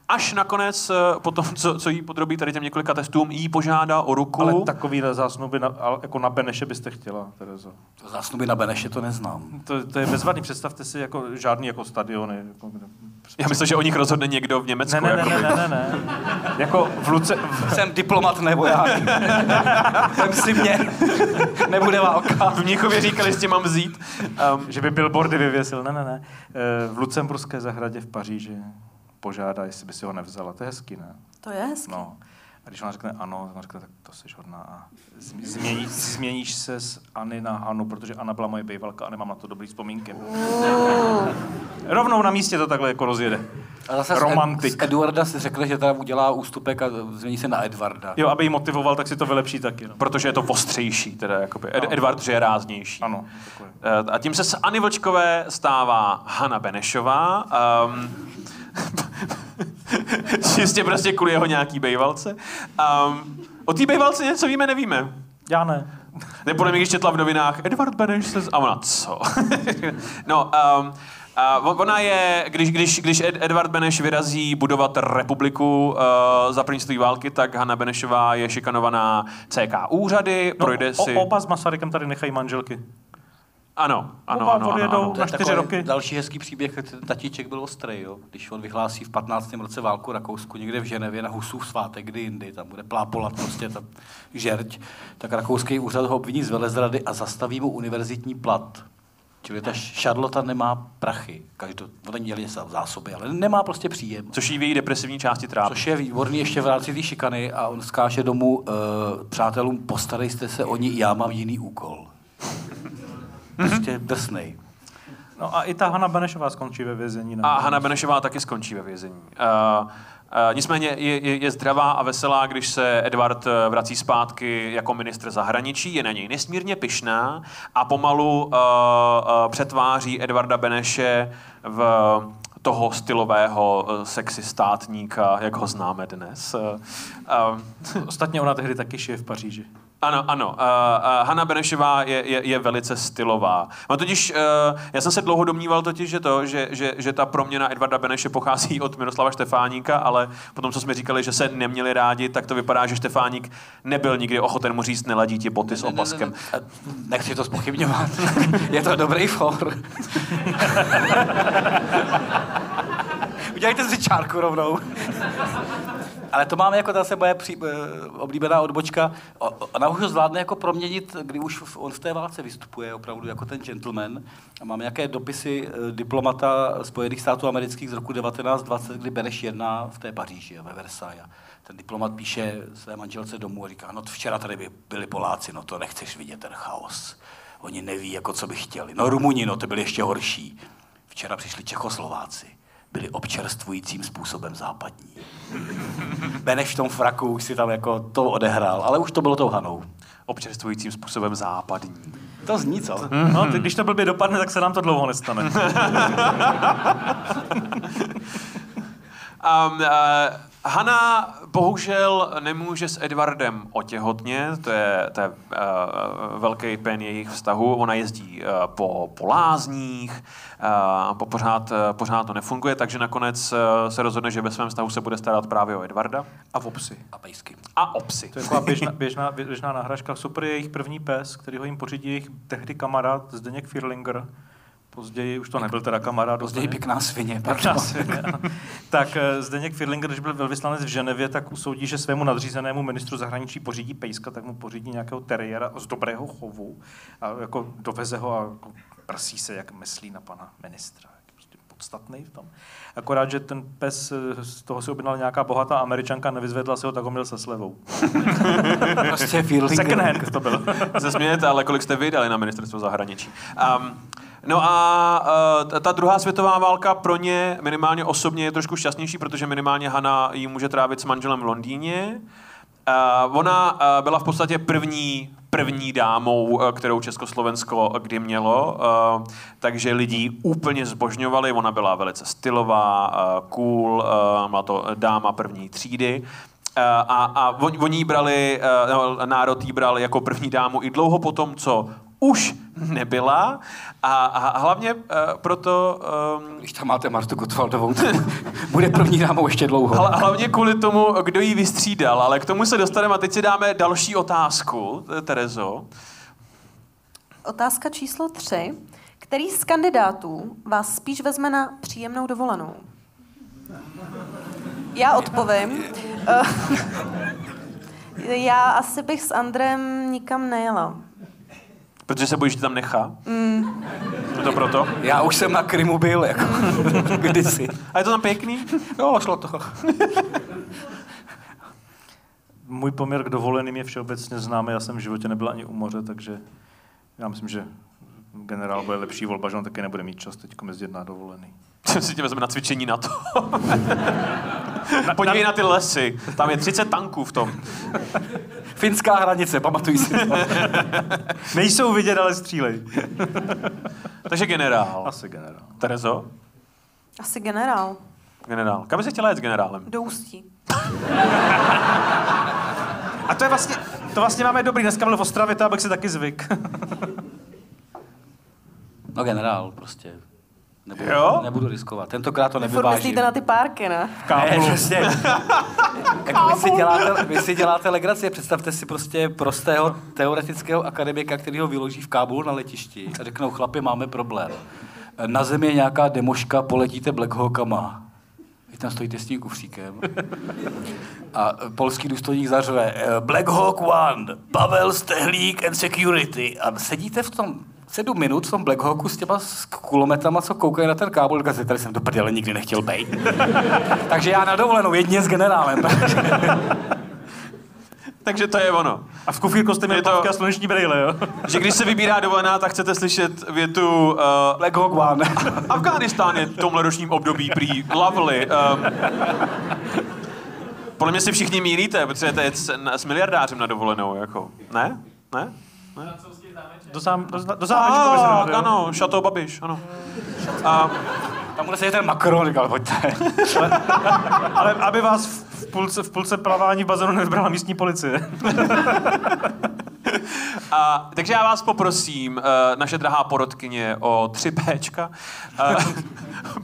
až nakonec, uh, potom, co, co jí podrobí tady těm několika testům, jí požádá o ruku. Ale takový zásnuby na, ale jako na Beneše byste chtěla, Terezo. Zásnuby na Beneše to neznám. To, to je bezvadný, představte si jako žádný jako stadiony. Jako, kde... Já myslím, že o nich rozhodne někdo v Německu. Ne, ne, ne, ne, ne, ne. Jako v Luce... V, Jsem diplomat nebo já. Vem si mě. Nebude válka. V Mnichově říkali, že tě mám vzít. Um, že by billboardy vyvěsil, ne, ne, ne. Eh, V Lucemburské zahradě v Paříži požádá, jestli by si ho nevzala. To je hezký, ne? To je hezký. No. A když ona řekne ano, ona řekne, tak to jsi hodná. A zm- změní, změníš se z Anny na Hanu, protože Anna byla moje bývalka a nemám na to dobrý vzpomínky. Rovnou na místě to takhle jako rozjede. A zase z, Romantik. Ed, z Eduarda si řekl, že teda udělá ústupek a změní se na Edvarda. Jo, aby ji motivoval, tak si to vylepší taky. No. protože je to ostřejší, teda jakoby. Ed, No. Edvard, že je ráznější. Ano, takové. Eh, A tím se z Anny Vlčkové stává Hanna Benešová. Um, čistě prostě kvůli jeho nějaký bejvalce. Um, o té bejvalce něco víme, nevíme. Já ne. Nebo mi když četla v novinách, Edward Beneš se... z- A ona, co? no, um, a ona je, když, když, když Ed, Edward Beneš vyrazí budovat republiku uh, za první světové války, tak Hanna Benešová je šikanovaná CK úřady, No, projde o, si... oba s Masarykem tady nechají manželky. Ano, ano, Oba ano, ano, ano. To je na čtyři takový roky. Další hezký příběh, ten tatíček byl ostrý, jo? když on vyhlásí v 15. roce válku Rakousku někde v Ženevě na Husův svátek, kdy jindy, tam bude plápolat prostě ta žerť, tak rakouský úřad ho obviní z velezrady a zastaví mu univerzitní plat. Čili ta Charlotte nemá prachy, každou, ona měli zásoby, ale nemá prostě příjem. Což jí v její depresivní části trápí. Což je výborný ještě v rámci té šikany a on skáže domů, uh, přátelům, postarejte se o ní, já mám jiný úkol. Prostě drsnej. No a i ta Hanna Benešová skončí ve vězení. A Hanna Benešová taky skončí ve vězení. Uh, uh, nicméně je, je, je zdravá a veselá, když se Edward eh, vrací zpátky jako ministr zahraničí, je na něj nesmírně pyšná a pomalu uh, uh, přetváří Edvarda Beneše v toho stylového uh, sexy státníka, jak ho známe dnes. Uh, uh, Ostatně ona tehdy taky šije v Paříži. Ano, ano. Uh, uh, Hanna Benešová je, je, je velice stylová. No totiž, uh, já jsem se dlouho domníval totiž, že to, že, že, že ta proměna Edvarda Beneše pochází od Miroslava Štefáníka, ale potom, co jsme říkali, že se neměli rádi, tak to vypadá, že Štefáník nebyl nikdy ochoten mu říct, neladí ti boty s opaskem. Ne, ne, ne, nechci to spochybňovat. je to dobrý for. Udělejte si čárku rovnou. Ale to máme jako zase moje při, eh, oblíbená odbočka. Ona už ho zvládne jako proměnit, kdy už on v té válce vystupuje opravdu jako ten gentleman. A máme nějaké dopisy eh, diplomata Spojených států amerických z roku 1920, kdy Beneš jedná v té Paříži ve Versailles. Ten diplomat píše své manželce domů a říká, no včera tady by byli Poláci, no to nechceš vidět ten chaos. Oni neví, jako co by chtěli. No Rumuni, no to byli ještě horší. Včera přišli Čechoslováci. Byli občerstvujícím způsobem západní. Beneš v tom fraku už si tam jako to odehrál, ale už to bylo tou Hanou. Občerstvujícím způsobem západní. To zní, co? No, ty, když to blbě dopadne, tak se nám to dlouho nestane. Um, uh, Hanna bohužel nemůže s Edwardem otěhotnět, to je, to je uh, velký pen jejich vztahu. Ona jezdí uh, po, po lázních, uh, po pořád, uh, pořád to nefunguje, takže nakonec uh, se rozhodne, že ve svém vztahu se bude starat právě o Edwarda A v obsi. A pejsky. a o psy. To je taková běžná, běžná, běžná náhražka. Super je jejich první pes, který ho jim pořídí jejich tehdy kamarád Zdeněk Firlinger. Později už to nebyl teda kamarád. Později úplně. pěkná svině. Pěkná svině, tak eh, Zdeněk Firlinger, když byl velvyslanec v Ženevě, tak usoudí, že svému nadřízenému ministru zahraničí pořídí pejska, tak mu pořídí nějakého teriéra z dobrého chovu a jako doveze ho a jako prsí se, jak myslí na pana ministra. Je Prostě podstatný v tom. Akorát, že ten pes, eh, z toho si objednala nějaká bohatá američanka, nevyzvedla si ho, tak ho měl se slevou. Prostě feeling. Second hand to byl. se smějete, ale kolik jste vydali na ministerstvo zahraničí. Um, no a uh, ta- druhá světová válka pro ně minimálně osobně je trošku šťastnější, protože minimálně Hanna ji může trávit s manželem v Londýně. Uh, ona uh, byla v podstatě první první dámou, kterou Československo kdy mělo, takže lidi úplně zbožňovali, ona byla velice stylová, cool, byla to dáma první třídy. A, a on, oni brali, no, národ jí bral jako první dámu i dlouho po tom, co už nebyla. A, a hlavně uh, proto, um, Když tam máte Martu Gottwaldovou, bude první dámou ještě dlouho. hla, hlavně kvůli tomu, kdo jí vystřídal, ale k tomu se dostaneme a teď si dáme další otázku, Terezo. Otázka číslo tři. Který z kandidátů vás spíš vezme na příjemnou dovolenou? Já odpovím. Eh, Já asi bych s Andrem nikam nejela. Protože se bojíš, že tam nechá? Mm. Je to proto? Já už jsem na Krymu byl, jako kdysi. A je to tam pěkný? No, šlo to. Můj poměr k dovoleným je všeobecně známý. Já jsem v životě nebyl ani u moře, takže já myslím, že generál bude lepší volba, že on taky nebude mít čas teď jezdit na dovolený. si tě vezme na cvičení na to. Podívej na ty lesy. Tam je 30 tanků v tom. Finská hranice, pamatuj si. Nejsou vidět, ale střílej. Takže generál. Asi generál. Terezo? Asi generál. Generál. Kam by se chtěla jet s generálem? Do ústí. A to je vlastně, to vlastně máme dobrý. Dneska byl v Ostravě, to abych si taky zvyk. No generál, prostě. Nebudu, Jo? nebudu riskovat. Tentokrát to Vy furt nevyvážím. myslíte na ty párky, ne? Ne, přesně. Jako vy, si děláte, vy si děláte legraci. Představte si prostě prostého teoretického akademika, který ho vyloží v Kábulu na letišti a řeknou, chlapi, máme problém. Na zemi je nějaká demoška, poletíte Black Hawkama. Vy tam stojíte s tím kufříkem. A polský důstojník zařve Black Hawk One, Pavel Stehlík and Security. A sedíte v tom sedm minut v tom Black Hawku s těma s kulometama, co koukají na ten kábel, říkáte, tady jsem do prdele nikdy nechtěl být. Takže já na dovolenou, jedně s generálem. Takže to je ono. A v kufírku jste měli Je to- a sluneční brýle, jo? Že když se vybírá dovolená, tak chcete slyšet větu uh, Black Hawk One. Afghánistán je v tomhle ročním období prý lovely. Um, podle mě si všichni mílíte, protože to je s, s miliardářem na dovolenou, jako. Ne? Ne? Do, sám, do, do se Ah, ano, Chateau Babiš, ano. A, Tam bude sedět ten Macron, říkal, pojďte. Ale aby vás v v půlce, v půlce plavání v bazénu nevybrala místní policie. a, takže já vás poprosím, uh, naše drahá porodkyně, o 3 Pčka. Uh,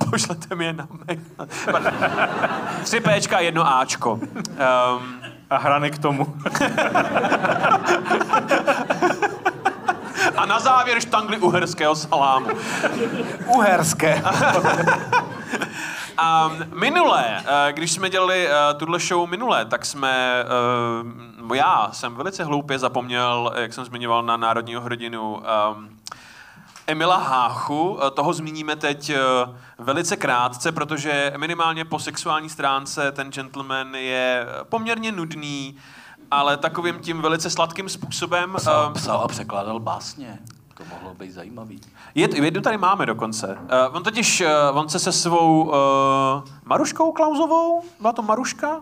pošlete mi je na mail. 3 Pčka, jedno Ačko. Um, A hrany k tomu. a na závěr štangli uherského salámu. Uherské. A minule, eh, když jsme dělali eh, tuhle show minule, tak jsme, eh, já jsem velice hloupě zapomněl, jak jsem zmiňoval na Národního hrdinu, ehm, Emila Háchu, toho zmíníme teď velice krátce, protože minimálně po sexuální stránce ten gentleman je poměrně nudný, ale takovým tím velice sladkým způsobem. Psal, ehm, psal a překládal básně. To mohlo být zajímavý. Je, jednu tady máme dokonce. Uh, on totiž, uh, on se se svou uh, Maruškou Klauzovou, byla to Maruška?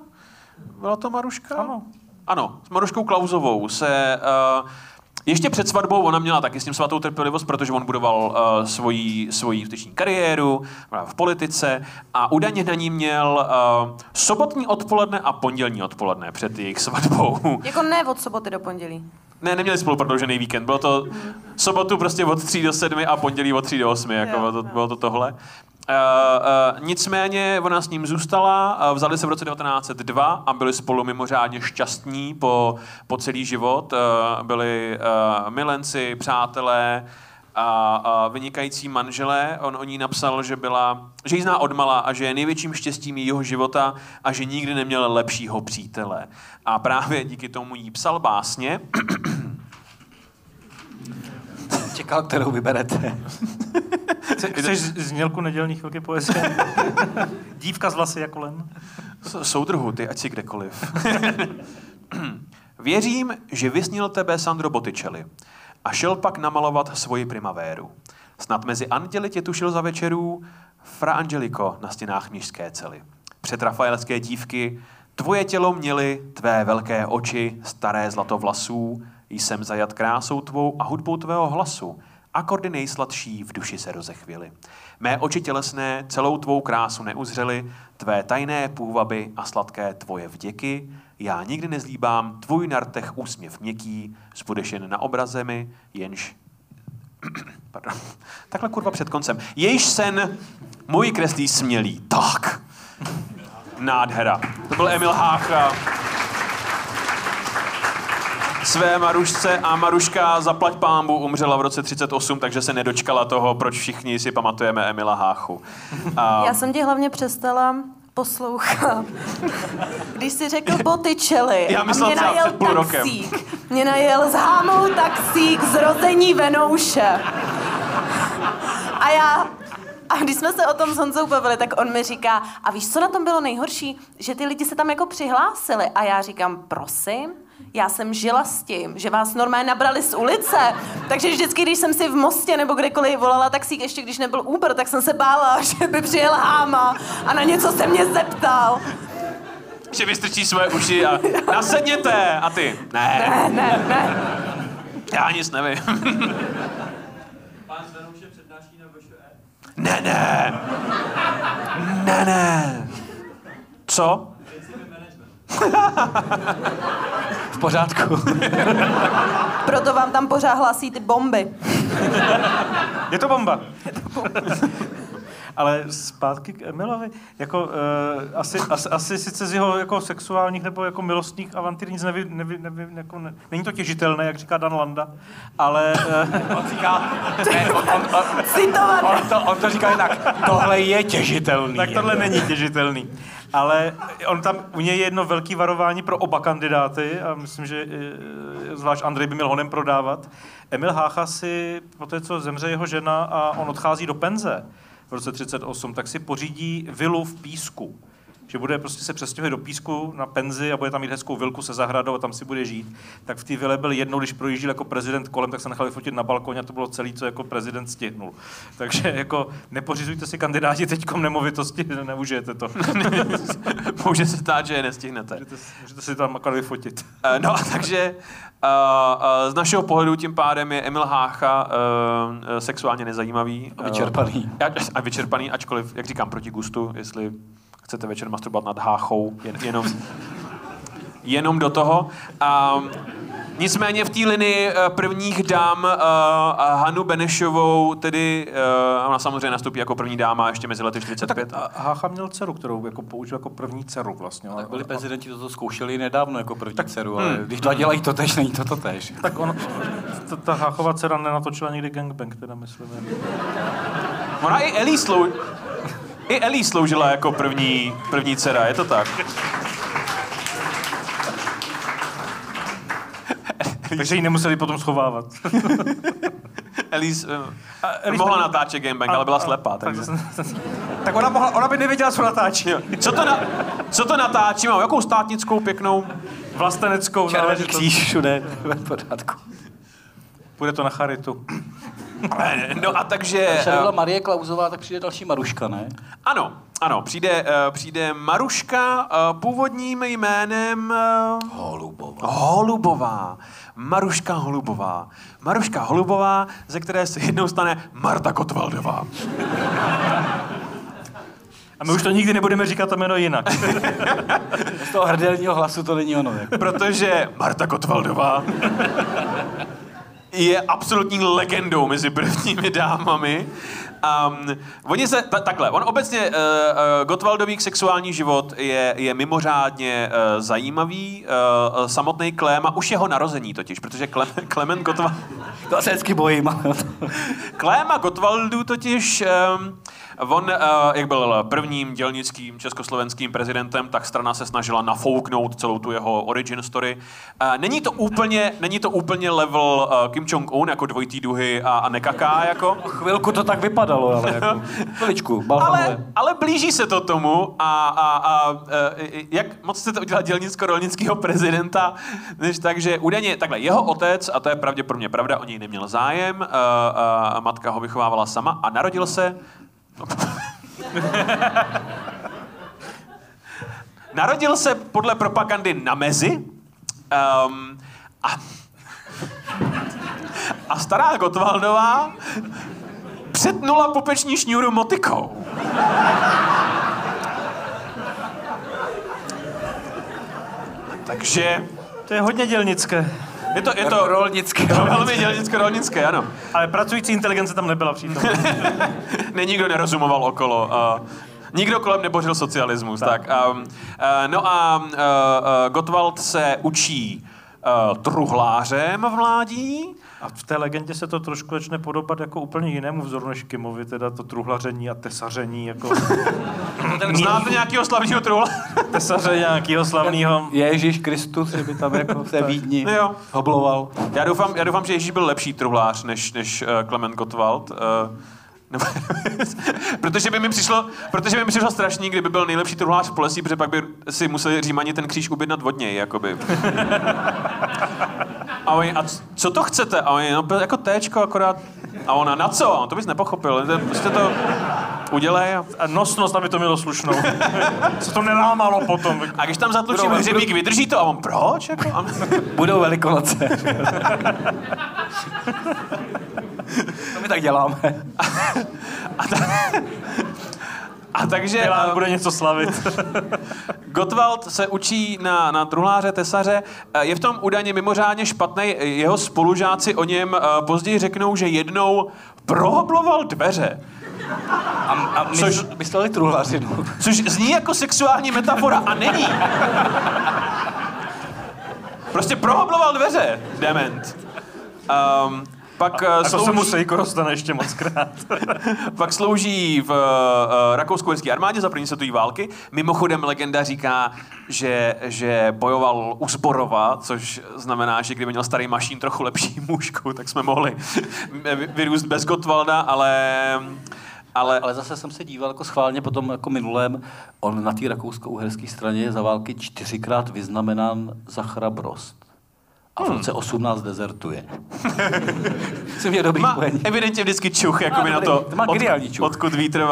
Byla to Maruška? Ano. Ano, s Maruškou Klauzovou se... Uh, ještě před svatbou ona měla taky s ním svatou trpělivost, protože on budoval uh, svoji, svoji justiční kariéru byla v politice a údajně na ní měl uh, sobotní odpoledne a pondělní odpoledne před jejich svatbou. Jako ne od soboty do pondělí. Ne, neměli spolu prodloužený víkend. Bylo to sobotu prostě od 3 do 7 a pondělí od 3 do 8, jako Jo, bylo, to, bylo to tohle. Uh, uh, nicméně ona s ním zůstala, uh, vzali se v roce 1902 a byli spolu mimořádně šťastní po, po celý život. Byli milenci, přátelé a, a vynikající manželé. On o ní napsal, že, byla, že ji zná odmala a že je největším štěstím jejího života a že nikdy neměl lepšího přítele. A právě díky tomu jí psal básně, Čekal, kterou vyberete. Chce- Chceš znělku nedělní chvilky poezie? Dívka z vlasy jako len. S- Soudruhu, ty ať si kdekoliv. Věřím, že vysnil tebe Sandro Botticelli a šel pak namalovat svoji primavéru. Snad mezi anděli tě tušil za večerů Fra Angelico na stěnách mnižské cely. Před rafaelské dívky tvoje tělo měly tvé velké oči, staré zlatovlasů, jsem zajat krásou tvou a hudbou tvého hlasu. Akordy nejsladší v duši se rozechvěly. Mé oči tělesné celou tvou krásu neuzřely, tvé tajné půvaby a sladké tvoje vděky. Já nikdy nezlíbám tvůj na rtech úsměv měkký, zbudeš jen na obrazemi, jenž Pardon. Takhle kurva před koncem. Jejž sen můj kreslí smělý. Tak. Nádhera. To byl Emil Hácha. Své Marušce a Maruška zaplať pámbu umřela v roce 38, takže se nedočkala toho, proč všichni si pamatujeme Emila Háchu. A Já jsem tě hlavně přestala poslouchat. Když jsi řekl Botticelli Já a myslel mě třeba najel před půl rokem. taxík. Mě najel z Hámou taxík zrození Venouše. A já a když jsme se o tom s Honzou bavili, tak on mi říká, a víš, co na tom bylo nejhorší? Že ty lidi se tam jako přihlásili. A já říkám, prosím, já jsem žila s tím, že vás normálně nabrali z ulice. Takže vždycky, když jsem si v Mostě nebo kdekoliv volala taxík, ještě když nebyl Uber, tak jsem se bála, že by přijel Háma a na něco se mě zeptal. že vystrčí své uši a nasedněte. A ty, ne, Ne, ne, ne. já nic nevím. Ne, ne. Ne, ne. Co? V pořádku. Proto vám tam pořád hlásí ty bomby. Je to bomba. Ale zpátky k Emilovi, jako, uh, asi, asi, asi, sice z jeho jako sexuálních nebo jako milostných avantýr nic nevy, nevy, nevy, jako ne, není to těžitelné, jak říká Dan Landa, ale... Uh, On říká, ne, on, on, on, on, to, on to říká jinak, tohle je těžitelný. tak tohle není těžitelný. Ale on tam, u něj je jedno velké varování pro oba kandidáty a myslím, že eh, zvlášť Andrej by měl honem prodávat. Emil Hácha si, po té, co zemře jeho žena a on odchází do penze v roce 38, tak si pořídí vilu v Písku. Že bude prostě se přestěhuje do Písku na penzi a bude tam mít hezkou vilku se zahradou a tam si bude žít. Tak v té vile byl jednou, když projížděl jako prezident kolem, tak se nechali fotit na balkoně a to bylo celé, co jako prezident stihnul. Takže jako nepořizujte si kandidáti teďkom nemovitosti, neužijete to. Může se stát, že je nestihnete. můžete, můžete si tam akorát vyfotit. Eh, No a takže uh, uh, z našeho pohledu tím pádem je Emil Hácha uh, uh, sexuálně nezajímavý. A vyčerpaný. Uh, a, a vyčerpaný, ačkoliv, jak říkám, proti gustu, jestli chcete večer masturbovat nad Háchou, jen, jenom, jenom do toho. Um, nicméně v té linii eh, prvních dám uh, Hanu Benešovou, tedy uh, ona samozřejmě nastoupí jako první dáma ještě mezi lety 45. A Hácha měl dceru, kterou jako použil jako první dceru vlastně. Tak byli prezidenti toto zkoušeli nedávno jako první tak, dceru, ale když dva dělají to tež, není to to tež. Tak on, ta, ta Háchova dcera nenatočila nikdy gangbang, teda myslím. Ona i Ellie slou... I Ellie sloužila jako první, první dcera, je to tak? Takže ji nemuseli potom schovávat. Elise, uh, Elise mohla tam- natáčet Gamebang, ale byla slepá, takže... tak ona, mohla, ona by nevěděla, co natáčí. Jo. Co to, na, co to natáčí? Mám jakou státnickou pěknou? Vlasteneckou Červený záležitost. kříž všude, v pořádku. Půjde to na charitu. No a takže... Když byla Uh, Marie Klauzová, tak přijde další Maruška, ne? ano, ano, přijde, uh, přijde Maruška uh, původním jménem... Holubová. Holubová. Maruška Holubová. Maruška Holubová, ze které se jednou stane Marta Kotwaldová. A my už to nikdy nebudeme říkat to jméno jinak. Z toho hrdelního hlasu to není ono. Jako. Protože Marta Kotwaldová je absolutní legendou mezi prvními dámami. Um, oni se, ta, takhle, on obecně, uh, uh, Gottwaldový sexuální život je, je mimořádně uh, zajímavý. Uh, samotný Kléma, už jeho narození totiž, protože Klem, Klement Gottwald... To se vždycky bojím. Kléma Gottwaldu totiž, um, on, uh, jak byl prvním dělnickým československým prezidentem, tak strana se snažila nafouknout celou tu jeho origin story. Uh, není to úplně, není to úplně level Kim Jong-un, jako dvojitý duhy a, a nekaká, jako. Chvilku to tak vypadalo, ale jako... Chviličku. Ale, ale blíží se to tomu a, a, a jak moc chcete udělat dělnicko-rolnického prezidenta, než tak, že údajně, takhle, jeho otec, a to je pravděpodobně pravda, o něj neměl zájem, a, a matka ho vychovávala sama a narodil se... narodil se podle propagandy na mezi um, a, a stará Gotwaldová přetnula pupeční šňůru motikou. Takže To je hodně dělnické. Je to, je to Rolnické. velmi dělnicko-rolnické, ano. Ale pracující inteligence tam nebyla přítomná. Ne, nikdo nerozumoval okolo. Uh, nikdo kolem nebořil socialismus. Tak. Tak um, uh, no a uh, uh, Gottwald se učí uh, truhlářem v mládí. A v té legendě se to trošku začne podobat jako úplně jinému vzoru než Kimovi, teda to truhlaření a tesaření, jako Znáte nějakého slavního truhláře? tesaře nějakého slavného. Ježíš Kristus, že by tam jako v té Vídni Jo. hobloval. Já doufám, já doufám, že Ježíš byl lepší truhlář než, než uh, Klement Gottwald. Uh, nebo, protože by mi přišlo, protože by mi přišlo strašný, kdyby byl nejlepší truhlář v Polesí, protože pak by si museli Římani ten kříž ubědnat od něj, jakoby. A oni, a co to chcete? A oni, no byl jako téčko akorát. A ona, na co? No, to bys nepochopil. To- Prostě to udělej. A, A nosnost, aby to mělo slušnou. Se to nelámalo potom. a když tam zatlučím Budou- hřebík, vydrží to? A on, proč? Jako? A, Budou velikonoce. to my tak děláme. a takže... Milán bude něco slavit. Gottwald se učí na, na truhláře, tesaře, Eh, je v tom údajně mimořádně špatný. Jeho spolužáci o něm eh, později řeknou, že jednou prohobloval dveře A, a my, Což- Což... mysleli truhlařinu. Což zní jako sexuální metafora a není. Prostě prohobloval dveře, dement. Um, pak, uh, A to se slouží, mu Sejko dostane ještě moc krát. pak slouží v uh, rakousko-uherské armádě za první světové války. Mimochodem legenda říká, že, že bojoval u Zborova, což znamená, že kdyby měl starý mašín trochu lepší mužku, tak jsme mohli vy- vyrůst bez Gottwalda, ale... Ale, Ale zase jsem se díval jako schválně potom jako minulém, on na té rakousko-uherské straně je za války čtyřikrát vyznamenán za chrabrost. A v roce 18 dezertuje. Myslím, že dobrý má pojem. evidentně vždycky čuch jako Má by na dobrý, to, má geniální čuch. odkud vítr.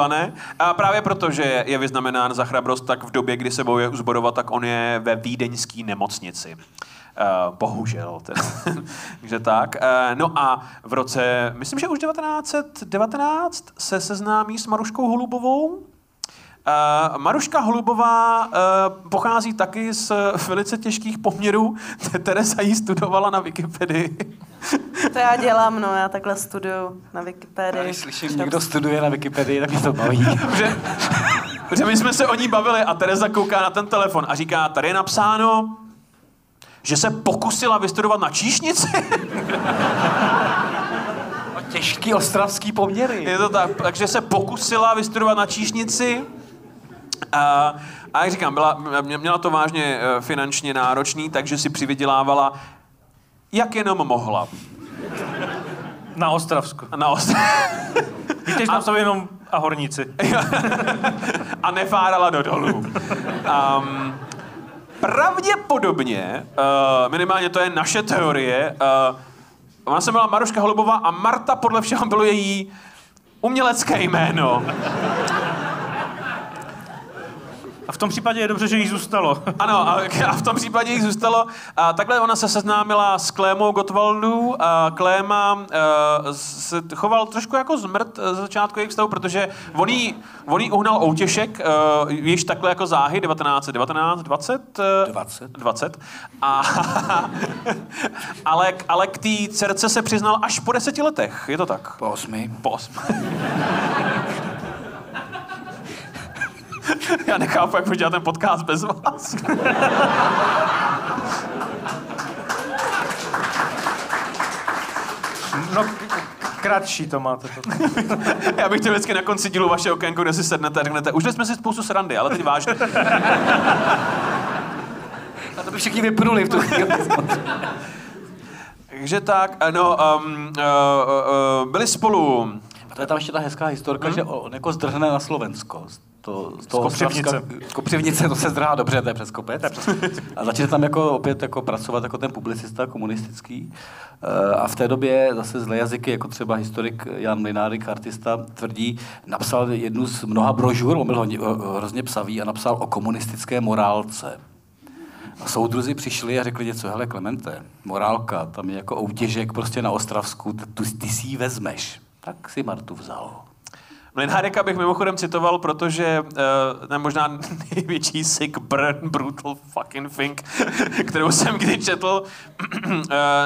A právě proto, že je vyznamenán za chrabrost, tak v době, kdy se bojuje u Zborova, tak on je ve vídeňské nemocnici. Uh, bohužel. Takže tak. Uh, no a v roce, myslím, že už 1919 se seznámí s Maruškou Holubovou. Uh, Maruška Holubová uh, pochází taky z velice těžkých poměrů. Tereza ji studovala na Wikipedii. To já dělám, no, já takhle studuju na Wikipedii. Když slyším, někdo studuje na Wikipedii, tak mě to baví. Protože, protože my jsme se o ní bavili a Tereza kouká na ten telefon a říká, tady je napsáno, že se pokusila vystudovat na číšnici. Těžký ostravský poměry. je to tak, takže se pokusila vystudovat na číšnici. A, a jak říkám, byla, mě- měla to vážně eh, finančně náročný, takže si přivydělávala, jak jenom mohla. Na Ostravsku. Na ost- Víte, že tam jsou jenom a horníci. a nefárala do dolů. Um, pravděpodobně, uh, minimálně to je naše teorie, uh, ona se jmenovala Maruška Holubová a Marta podle všeho bylo její umělecké jméno. A v tom případě je dobře, že jí zůstalo. Ano, a, a v tom případě jí zůstalo. A takhle ona se seznámila s Klémou Gottwaldu. A Kléma uh, se choval trošku jako zmrt eh, z začátku jejich vztahu, protože on jí, on jí uhnal outěšek, uh, již takhle jako záhy, 1919, 20? eh, 20. 20. A, ale, ale k té dcerce se přiznal až po deseti letech, je to tak? Po osmi. Po osmi. Já nechápu, jak dělat ten podcast bez vás. No, kratší to máte. To. Já bych chtěl vždycky na konci dílu vaše okénko, kde si sednete a řeknete, užili jsme si spoustu srandy, ale teď vážně. A to by všichni vypnuli v tu chvíli. Takže tak, no, um, uh, uh, byli spolu A to je tam ještě ta hezká historka, Hmm? že on jako zdrhne na Slovensko. To, z toho Kopřivnice. Z Kopřivnice, to se zdrhá dobře, to je přes kopec. A začne tam jako opět jako pracovat jako ten publicista komunistický. Eh, A v té době zase zlé jazyky, jako třeba historik Jan Mlinárik, artista, tvrdí, napsal jednu z mnoha brožur, on byl hodně, ho- hrozně psavý a napsal o komunistické morálce. A soudruzi přišli a řekli něco, hele Klemente, morálka, tam je jako outěžek prostě na Ostravsku, t- tu, ty si ji vezmeš. Tak si Martu vzal. Mlinárika bych mimochodem citoval, protože uh, možná největší sick burn brutal fucking thing, kterou jsem kdy četl, uh,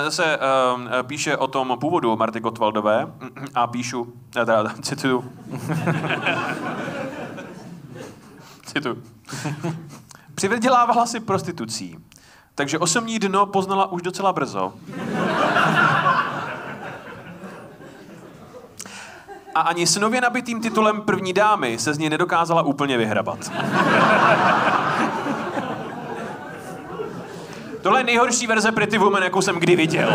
se uh, píše o tom původu Marty Gottwaldové a píšu, uh, teda, cituju. cituju. Přivydělávala si prostitucí, takže osmní dno poznala už docela brzo. A ani s nově nabitým titulem první dámy se z ní nedokázala úplně vyhrabat. Tohle je nejhorší verze Pretty Woman, jakou jsem kdy viděl.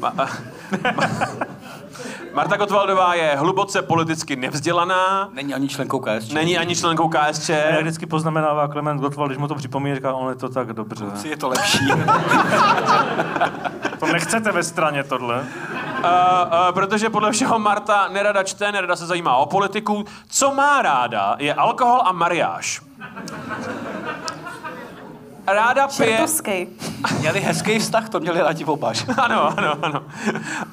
Ma- ma- Marta Gottwaldová je hluboce politicky nevzdělaná, Není ani členkou KSČ. není ani členkou KSČ. A jak vždycky poznamenává Klement Gottwald, když mu to připomíná, říká, on je to tak dobře. Je to lepší. To nechcete ve straně tohle. Uh, uh, protože podle všeho Marta nerada čte, nerada se zajímá o politiku. Co má ráda, je alkohol a mariáž. Ráda pije... Čertovský. měli hezký vztah, to měli rádi oba. Ano, ano, ano.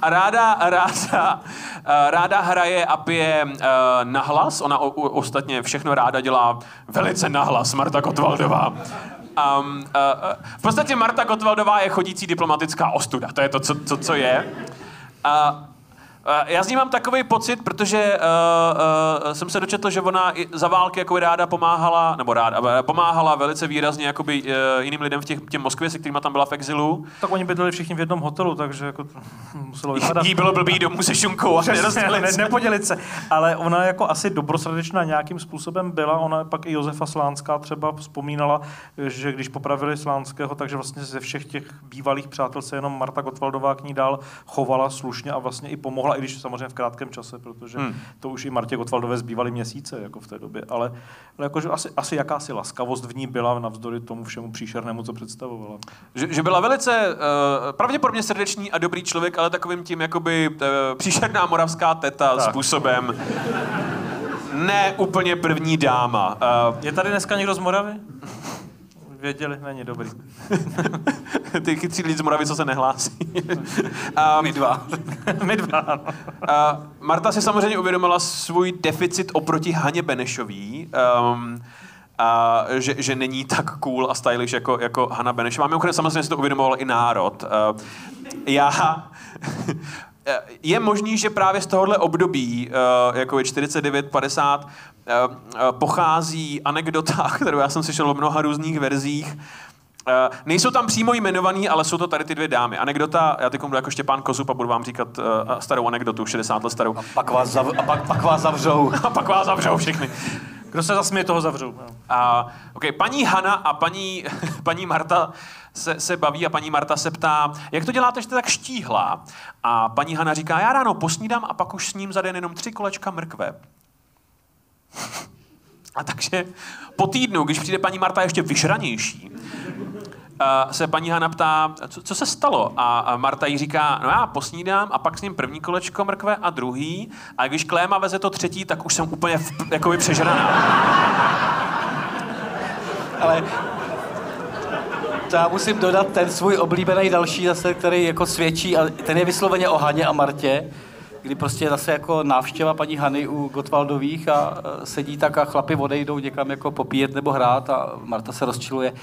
A ráda, ráda, eh, ráda hraje a pije uh, nahlas. Ona o, o, ostatně všechno ráda dělá velice nahlas, Marta Kotwaldová. Um, uh, uh, v podstatě Marta Gottwaldová je chodící diplomatická ostuda. To je to, co, co, co je. Uh, Eh, Já z ní mám takový pocit, protože uh, uh, jsem se dočetl, že ona i za války jako ráda pomáhala, nebo ráda, pomáhala velice výrazně jakoby, uh, jiným lidem v těch, těm Moskvě, se kterými tam byla v exilu. Tak oni bydleli všichni v jednom hotelu, takže jako to muselo vypadat. Jí bylo blbý domů se šunkou a Přesně, ne, nepodělit se. Ale ona jako asi dobrosrdečná nějakým způsobem byla. Ona pak i Josefa Slánská třeba vzpomínala, že když popravili Slánského, takže vlastně ze všech těch bývalých přátel se jenom Marta Gottwaldová k ní dál chovala slušně a vlastně i pomohla i když samozřejmě v krátkém čase, protože hmm. to už i Martě Gotwaldové zbývaly měsíce jako v té době, ale, ale jakože asi, asi jakási laskavost v ní byla navzdory tomu všemu příšernému, co představovala. Že, že byla velice uh, pravděpodobně srdečný a dobrý člověk, ale takovým tím jakoby uh, příšerná moravská teta tak. způsobem. Ne úplně první dáma. Uh, Je tady dneska někdo z Moravy? Věděli, není dobrý. Ty chytří lidi z Moravy, co se nehlásí. um, My dva. My dva. uh, Marta si samozřejmě uvědomila svůj deficit oproti Haně Benešový. Um, a že, že není tak cool a stylish jako, jako Hanna Benešová. Mimochodem samozřejmě si to uvědomoval i národ. Uh, já je možný, že právě z tohohle období, jako je 49, 50, Eh, eh, pochází anekdota, kterou já jsem slyšel v mnoha různých verzích. Uh, nejsou tam přímo jmenovaný, ale jsou to tady ty dvě dámy. Anekdota, já teď budu jako Štěpán Kozup a budu vám říkat uh, starou anekdotu, 60 let starou. A pak vás, zav- a pak, pak vás zavřou. a pak vás zavřou všechny. Kdo se zasměje, toho zavřou. Uh, okay, paní Hana a paní, paní Marta se, se baví a paní Marta se ptá, jak to děláte, že jste tak štíhla? A paní Hana říká, já ráno posnídám a pak už s ním za den jenom tři kolečka mrkve. A takže po týdnu, když přijde paní Marta ještě vyžranější, se paní Hana ptá, co, co se stalo? A Marta jí říká, no já posnídám a pak s ním první kolečko mrkve a druhý. A když Kléma veze to třetí, tak už jsem úplně v, jakoby přežraná. Ale to já musím dodat ten svůj oblíbený další zase, který jako svědčí, a ten je vysloveně o Haně a Martě, kdy prostě zase jako návštěva paní Hany u Gotwaldových a e, sedí tak a chlapi odejdou někam jako popíjet nebo hrát a Marta se rozčiluje.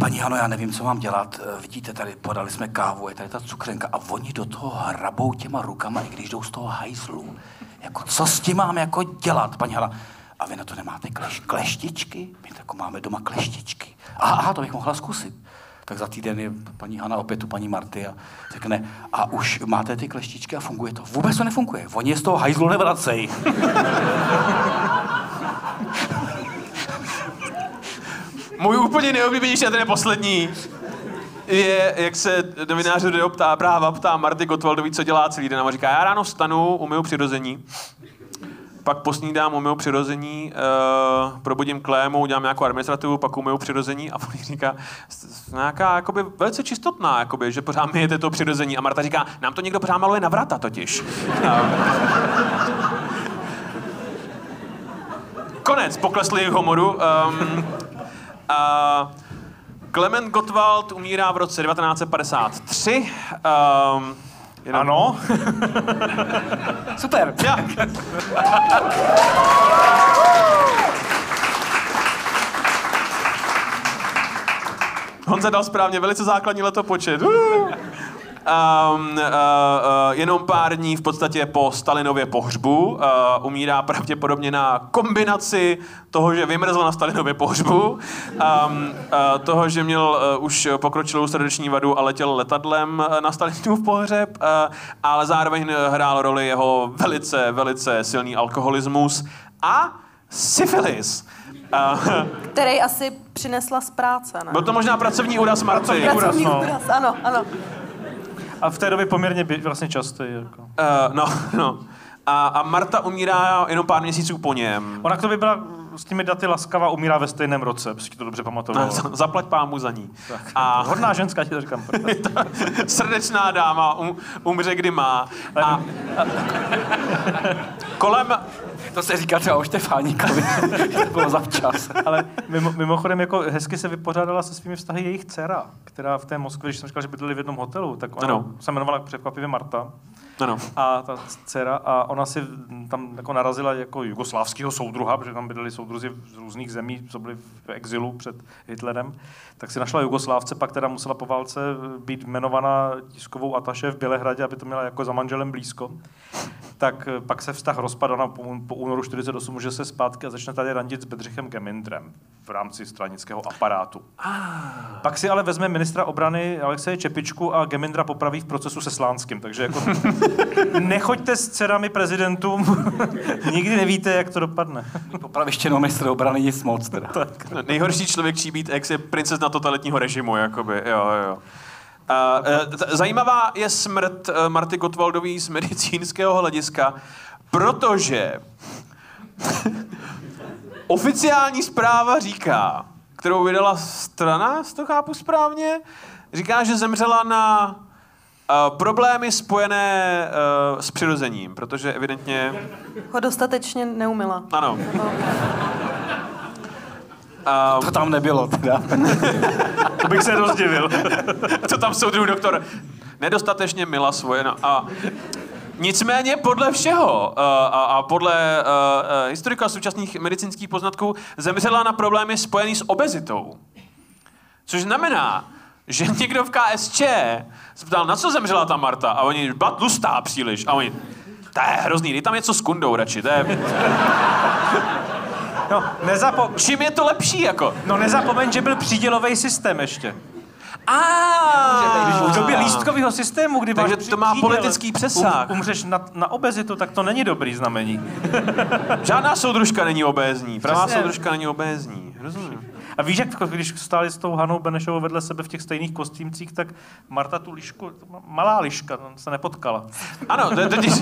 Paní Hano, já nevím, co mám dělat. E, vidíte, tady podali jsme kávu, je tady ta cukrenka a oni do toho hrabou těma rukama, i když jdou z toho hajzlu. Jako, co s tím mám jako dělat, paní Hana? A vy na to nemáte kleš, kleštičky? My jako máme doma kleštičky. Aha, aha, to bych mohla zkusit tak za týden je paní Hana opět u paní Marty a řekne, a už máte ty kleštičky a funguje to. Vůbec to nefunguje. Oni z toho hajzlu nevracej. Můj úplně nejoblíbenější, a ten je poslední, je, jak se novinář ptá, práva ptá Marty Gottwaldový, co dělá celý den. A říká, já ráno vstanu, umyju přirození, pak posnídám, umyju přirození, uh, probudím klému, udělám nějakou administrativu, pak umyju přirození a on říká, nějaká jakoby, velice čistotná, jakoby, že pořád myjete to přirození. A Marta říká, nám to někdo pořád maluje na vrata totiž. Konec pokleslých homoru. Um, uh, Clement Gottwald umírá v roce 1953. Um, Jenom... Ano. Super. Ja. Honza dal správně, velice základní letopočet. Um, uh, uh, jenom pár dní v podstatě po Stalinově pohřbu uh, umírá pravděpodobně na kombinaci toho, že vymrzl na Stalinově pohřbu, um, uh, toho, že měl uh, už pokročilou srdeční vadu a letěl letadlem na Stalinův pohřeb, uh, ale zároveň hrál roli jeho velice, velice silný alkoholismus a syfilis. Uh, který asi přinesla z práce, ne? Byl to možná pracovní úraz Marty. Pracovní úraz, no. ano, ano. A v té době poměrně by, vlastně často. Jako. Uh, no, no. A, a Marta umírá jenom pár měsíců po něm. Ona to by byla s těmi daty laskavá, umírá ve stejném roce, si to dobře pamatoval. Zaplať pámu za ní. Tak. A hodná ženská, ti to říkám. srdečná dáma, um, umře kdy má. A, a, kolem, To se říká třeba o Štefáníkovi, to bylo zavčas. Ale mimo, mimochodem jako hezky se vypořádala se svými vztahy jejich dcera, která v té Moskvě, když jsem říkal, že bydleli v jednom hotelu, tak ona Ano. se jmenovala překvapivě Marta. Ano. A ta dcera, a ona si tam jako narazila jako jugoslávského soudruha, protože tam bydleli soudruzi z různých zemí, co byli v exilu před Hitlerem, tak si našla Jugoslávce, pak teda musela po válce být jmenovaná tiskovou ataše v Bělehradě, aby to měla jako za manželem blízko. Tak eh, pak se vztah rozpadl, ona po, po únoru 48 může se zpátky a začne tady randit s Bedřichem Gemindrem v rámci stranického aparátu. Pak si ale vezme ministra obrany Alexeje Čepičku a Gemindra popraví v procesu se Slánským. Takže jako nechoďte s dcerami prezidentům, nikdy nevíte, jak to dopadne. Popravištěnou mistr obrany nic moc teda. No, Nejhorší člověk čí být ex je princezna totalitního režimu, jakoby, jo, jo. E, t- zajímavá je smrt e, Marty Gottwaldový z medicínského hlediska, protože oficiální zpráva říká, kterou vydala strana, jestli to chápu správně, říká, že zemřela na uh, problémy spojené uh, s přirozením, protože evidentně, Ho dostatečně neumila. ano. Nebo- Uh, To tam nebylo teda. To bych se rozdivil. co tam soudruh doktor nedostatečně mila svoje. No, a Nicméně podle všeho uh, a, a podle uh, historika současných medicínských poznatků zemřela na problémy spojený s obezitou. Což znamená, že někdo v KSČ se ptal, na co zemřela ta Marta? A oni, byla tlustá příliš. A oni, to je hrozný, dej tam něco s kundou radši. To je... No, nezapo- Čím je to lepší, jako? no nezapomeň, že byl přídělový systém ještě. A V době lístkového systému, kdy Takže máš to má politický přesah. Um, umřeš na, na obezitu, tak to není dobrý znamení. Žádná soudružka není obézní. Pravá soudružka není obézní. Rozumím. A víš, jak když stáli s tou Hanou Benešovou vedle sebe v těch stejných kostýmcích, tak Marta tu lišku, malá liška, tam se nepotkala. Ano, to je totiž,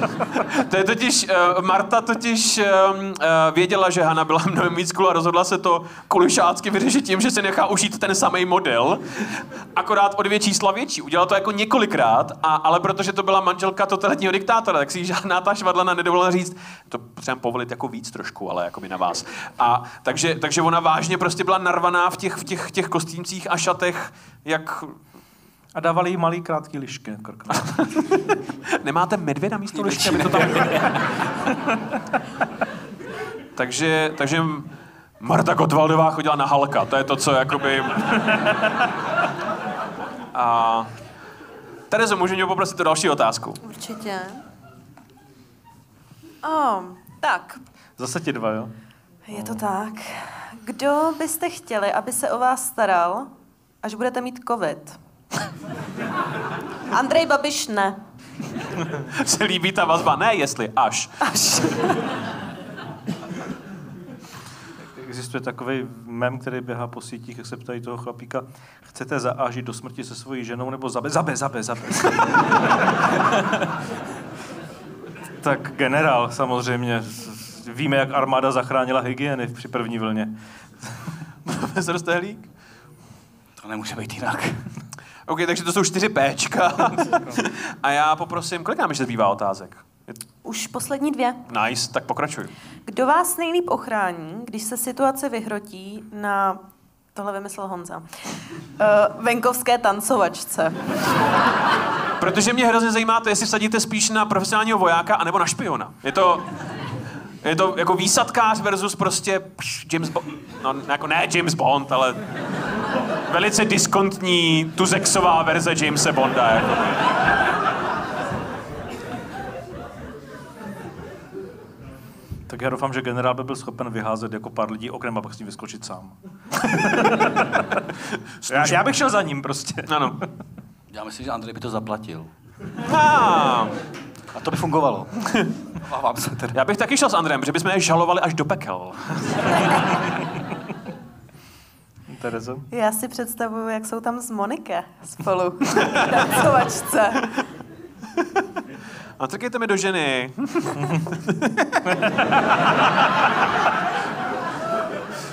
to je totiž uh, Marta totiž um, uh, věděla, že Hana byla mnohem víc a rozhodla se to kulišácky vyřešit tím, že se nechá ušít ten samý model, akorát o dvě čísla větší. Udělala to jako několikrát, a, ale protože to byla manželka totalitního diktátora, tak si jí žádná ta švadlana nedovolila říct, to potřebujeme povolit jako víc trošku, ale jako by na vás. A takže, takže ona vážně prostě byla narvaná v těch, v těch, těch kostýmcích a šatech, jak A dávali jí malý krátký lišky. krk. Nemáte medvěda místo lišky, aby to tam... takže, takže Marta Gottwaldová chodila na Halka, to je to, co jakoby... A... Terezo, můžu mě poprosit o další otázku? Určitě. Oh, tak, Zase ti dva, jo? Je to tak. Kdo byste chtěli, aby se o vás staral, až budete mít covid? Andrej Babiš ne. Se líbí ta vazba? Ne, jestli, až. Až. Existuje takový mem, který běhá po sítích, jak se ptají toho chlapíka, chcete zaážit do smrti se svojí ženou nebo zabe, zabe, zabe, zabe. tak generál samozřejmě. Víme, jak armáda zachránila hygieny při první vlně. Profesor Stehlík? To nemůže být jinak. OK, takže to jsou čtyři Pčka. A já poprosím, kolik nám ještě zbývá otázek? Je- Už poslední dvě. Nice, tak pokračuj. Kdo vás nejlíp ochrání, když se situace vyhrotí na, tohle vymyslel Honza, uh, venkovské tancovačce? Protože mě hrozně zajímá to, jestli vsadíte spíš na profesionálního vojáka anebo na špiona. Je to, je to jako výsadkář versus prostě pš, James Bond. No, jako ne James Bond, ale velice diskontní, tuzexová verze Jamesa Bonda. Jako. Tak já doufám, že generál by byl schopen vyházet jako pár lidí oknem a pak s ním vyskočit sám. já, já, bych šel za ním prostě. Ano. Já myslím, že Andrej by to zaplatil. Ah, A to by fungovalo. Obávám se teda. já bych taky šel s Andrem, že bychom je žalovali až do pekel. Terezo? Já si představuju, jak jsou tam s Monike spolu v tancovačce. A trkejte mi do ženy.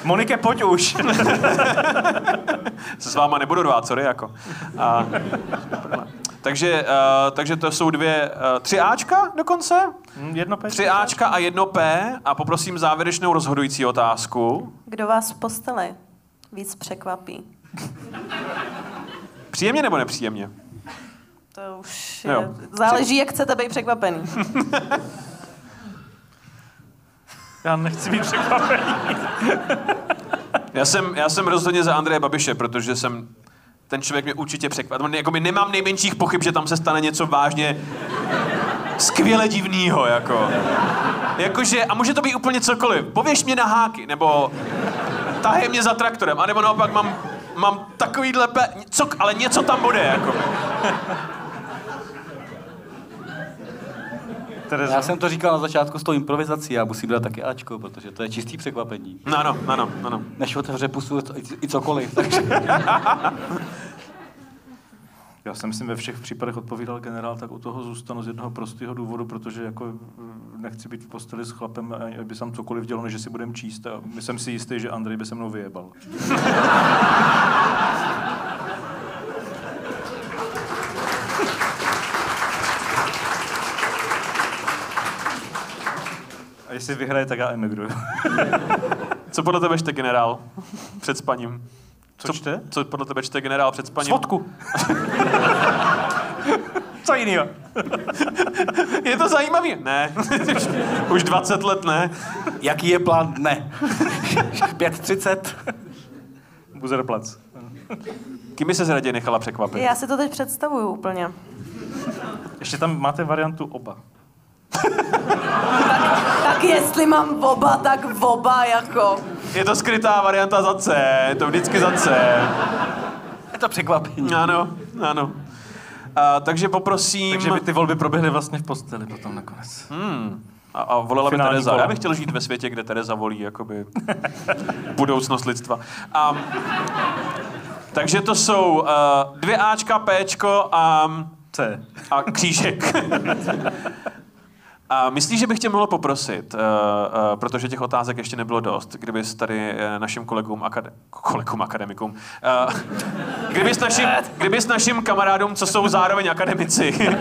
Monike, pojď už. Se s váma nebudu rvát, sorry, jako. A, Takže, uh, takže to jsou dvě, uh, tři Ačka dokonce? Hm, Jedno P? Tři Ačka a jedno P a poprosím závěrečnou rozhodující otázku. Kdo vás v posteli víc překvapí? Příjemně nebo nepříjemně? To už Jo. je, záleží, jak chcete být překvapený. Já nechci být překvapený. Já jsem, já jsem rozhodně za Andreje Babiše, protože jsem ten člověk mě určitě překvapil. Jako nemám nejmenších pochyb, že tam se stane něco vážně skvěle divného, jako. Jakože, a může to být úplně cokoliv. Pověš mě na háky, nebo tahej mě za traktorem, anebo naopak mám, mám takovýhle pe... Co, ale něco tam bude, jako. Terezo. Já jsem to říkal na začátku s tou improvizací, já musím dát taky Ačko, protože to je čistý překvapení. No, ano, ano, ano. Než otevře pusu i- i cokoliv, takže Já jsem si ve všech případech odpovídal generál, tak u toho zůstanu z jednoho prostého důvodu, protože jako mm, nechci být v posteli s chlapem, a- aby tam cokoliv dělal, než si budem číst. A jsem si jistý, že Andrej by se mnou vyjebal. jestli vyhraje, tak já emigruju. Co podle tebe čte generál před spaním? Co čte? Co podle tebe čte generál před spaním? Svodku. Co jinýho? Je to zajímavý? Ne. Už- Už 20 let ne. jaký je plán dne? 5.30? Buzerplac. Kým by se raději nechala překvapit? Já si to teď představuju úplně. Ještě tam máte variantu oba. Tak jestli mám oba, tak oba jako. Je to skrytá varianta za C, je to vždycky za C. Je to překvapení. Ano, ano. A, takže poprosím... Takže by ty volby proběhly vlastně v posteli potom nakonec. Hmm. A, a volila by Finální Tereza. Já bych chtěl žít ve světě, kde Tereza volí jakoby budoucnost lidstva. A, takže to jsou uh, dvě Ačka, Pčko a, C. a křížek. A myslíš, že bych tě mohl poprosit, uh, uh, protože těch otázek ještě nebylo dost, kdybys tady uh, našim kolegům, akade- kolegům akademikům, kdybys, našim, kdybys našim kamarádům, co jsou zároveň akademici,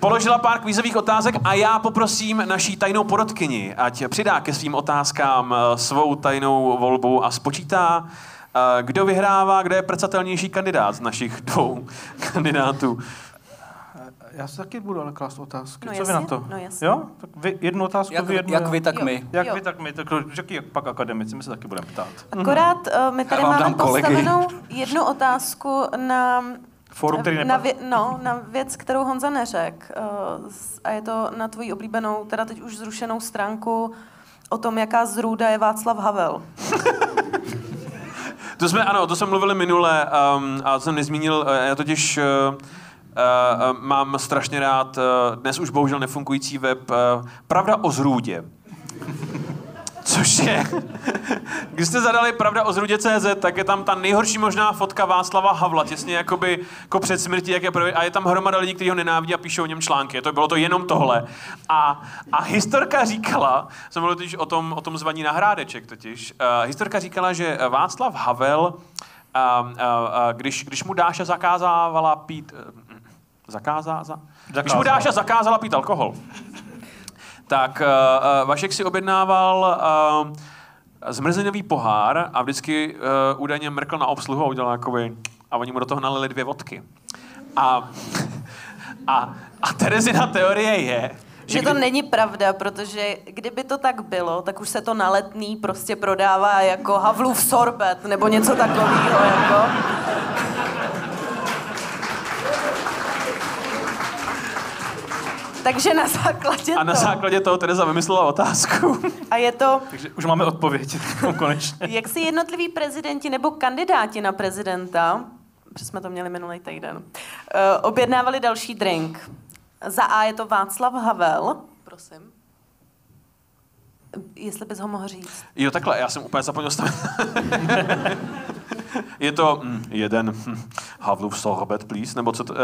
položila pár kvízových otázek a já poprosím naší tajnou porodkyni, ať přidá ke svým otázkám eh, svou tajnou volbu a spočítá, eh, kdo vyhrává, kdo je prcatelnější kandidát z našich dvou kandidátů. Já si taky budu ale klást otázky. No Co vy jasně, na to? no jasně. Jo? Tak vy jednu otázku, Jak, vy jednu. jak vy, tak Jo. my. Jak Jo. vy, tak my. Tak řekni, jak pak akademici, my se taky budeme ptát. Akorát uh, my tady máme postavenou jednu otázku na, Fórum, který na, vě, no, na věc, kterou Honza neřek. Uh, a je to na tvoji oblíbenou, teda teď už zrušenou stránku o tom, jaká zrůda je Václav Havel. To jsme, ano, to jsme mluvili minule um, a to jsem nezmínil, uh, já totiž uh, mám strašně rád uh, dnes už bohužel nefungující web Pravda o zrůdě. Což je, když jste zadali Pravda o zrůdě.cz, tak je tam ta nejhorší možná fotka Václava Havla, těsně jakoby jako před smrtí, jak je prvý, a je tam hromada lidí, kteří ho nenávidí a píšou o něm články. To bylo to jenom tohle. A, a historka říkala, jsem mluvil totiž o tom, o tom zvaní na hrádeček totiž, uh, historka říkala, že Václav Havel, uh, uh, uh, když, když mu Dáša zakázávala pít, zakázá, za, když mu Zakázala. Dáša zakázala pít alkohol, tak uh, Vašek si objednával uh, zmrzlinový pohár a vždycky uh, údajně mrkl na obsluhu a udělal jakoby, a oni mu do toho nalili dvě vodky. A, a, a Terezina teorie je, Že to není pravda, protože kdyby to tak bylo, tak už se to na letný prostě prodává jako Havlův sorbet nebo něco takového. Jako. Takže na základě a na to. základě toho Tereza vymyslela otázku. A je to, Takže už máme odpověď, konečně. jak si jednotliví prezidenti nebo kandidáti na prezidenta, protože jsme to měli minulý týden, eh, objednávali další drink. Za A je to Václav Havel. Prosím. Jestli bys ho mohl říct. Jo, takhle, já jsem úplně zapomněl stavit. Je to mm, jeden hm, Havlův sorbet, please, nebo co to... Uh,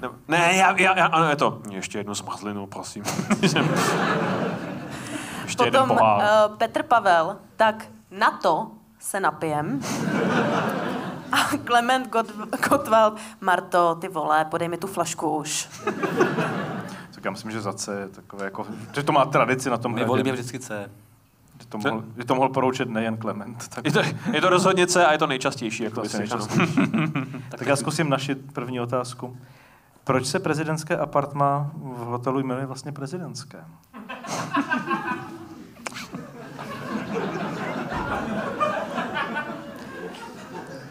ne, ne, já, já, já, ano, je to ještě jednu zmrzlinu, prosím. ještě Potom uh, Petr Pavel, tak na to se napijem. A Klement Got- Gottwald, Marto, ty vole, podej mi tu flašku už. Tak já myslím, že za C je takové jako, že to má tradici na tom My hradě. volíme vždycky C. Že to mohl, že to mohl poroučet nejen Klement. Tak, Je to, je to rozhodně C a je to nejčastější. Jako to asi ano. nejčastější. tak já zkusím našit první otázku. Proč se prezidentské apartma v hotelu jmenuje vlastně prezidentské?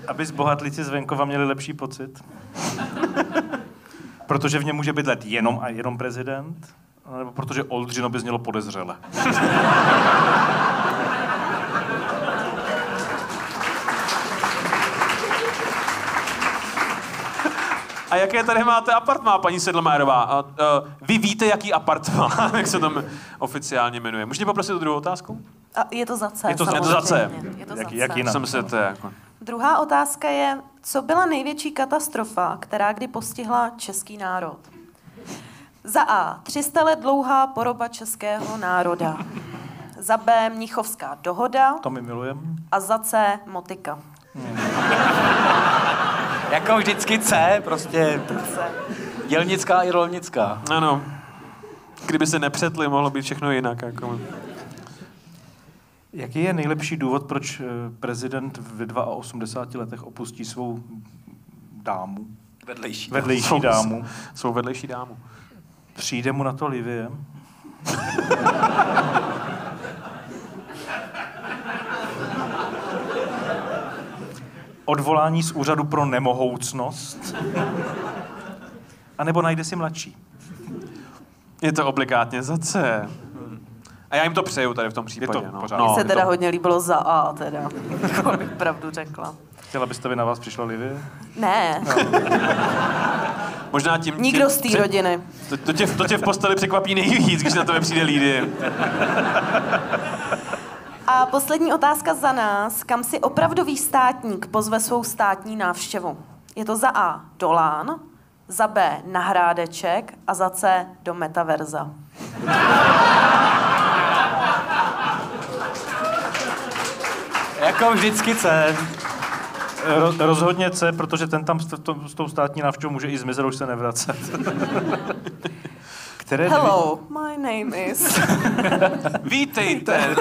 Aby zbohatlíci z venkova měli lepší pocit. protože v něm může bydlet jenom a jenom prezident, nebo protože Oldřino by znělo podezřele. A jaké tady máte apartmá, paní Sedlmajerová? A, uh, vy víte, jaký apartmá, jak se tam oficiálně jmenuje. Můžete poprosit o druhou otázku? A je to za C, Je to je to za C. Je to Jak- za jak C. jinak? Jsem se to jako... Druhá otázka je, co byla největší katastrofa, která kdy postihla český národ? Za A. 300 let dlouhá poroba českého národa. Za B. Mnichovská dohoda. To my milujeme. A za C. Motika. Jako vždycky C, prostě dělnická i rolnická. Ano. Kdyby se nepřetli, mohlo být všechno jinak. Jako. Jaký je nejlepší důvod, proč eh, prezident ve 82 letech opustí svou dámu, Vedlejší. vedlejší Svou- dámu? Svou vedlejší dámu. Přijde mu na to Livie? Odvolání z úřadu pro nemohoucnost? A nebo najde si mladší? Je to obligátně za C. A já jim to přeju tady v tom případě. to no. pořád. No, Mně se teda to... hodně líbilo za A, teda. To bych pravdu řekla. Chtěla byste, aby na vás přišla Livie? Ne, Možná tím... nikdo tím- z té při- rodiny. To, to, tě, to tě v posteli překvapí nejvíc, když na tebe přijde lídy. A poslední otázka za nás. Kam si opravdový státník pozve svou státní návštěvu? Je to za A. Dolán, za B. Na Hrádeček a za C. Do Metaverza. Jako vždycky C. Ro, rozhodně C, protože ten tam s, to, s tou státní návštěvou může i zmizet, už se nevracet. Které dvě, Hello, my name is... Vítejte.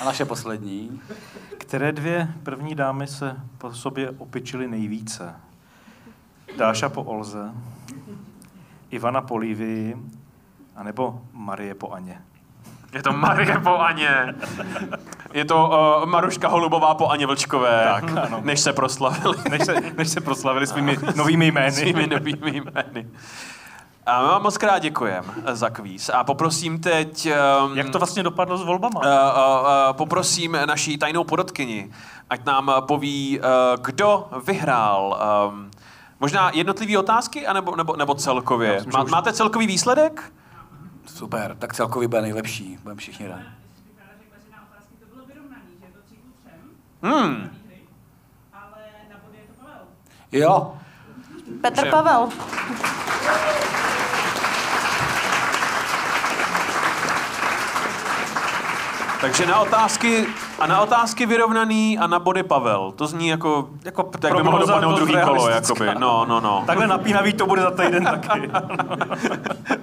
A naše poslední. které dvě první dámy se po sobě opičily nejvíce? Dáša po Olze, Ivana po Lívii, anebo Marie po Aně? Je to Marie po Aně. Je to uh, Maruška Holubová po Aně Vlčkové. Tak, ano. Než se proslavili Než se, než se proslavili svými novými jmény. svými novými jmény. A my vám moc krát děkujeme za kvíz. A poprosím teď... Um, Jak to vlastně dopadlo s volbama? Uh, uh, uh, poprosím naší tajnou porodkyni, ať nám poví, uh, kdo vyhrál. Um, možná jednotlivé otázky, anebo, nebo, nebo celkově? myslím, Má, už- máte celkový výsledek? Super, tak celkově bude nejlepší. Budeme všichni rádi. Hmm. Jo, Petr Že- Pavel. Takže na otázky a na otázky vyrovnaný a na body Pavel. To zní jako, jako tak by mohlo dopadnout druhý kolo. Jakoby. No, no, no. Takhle napínavý to bude za týden taky.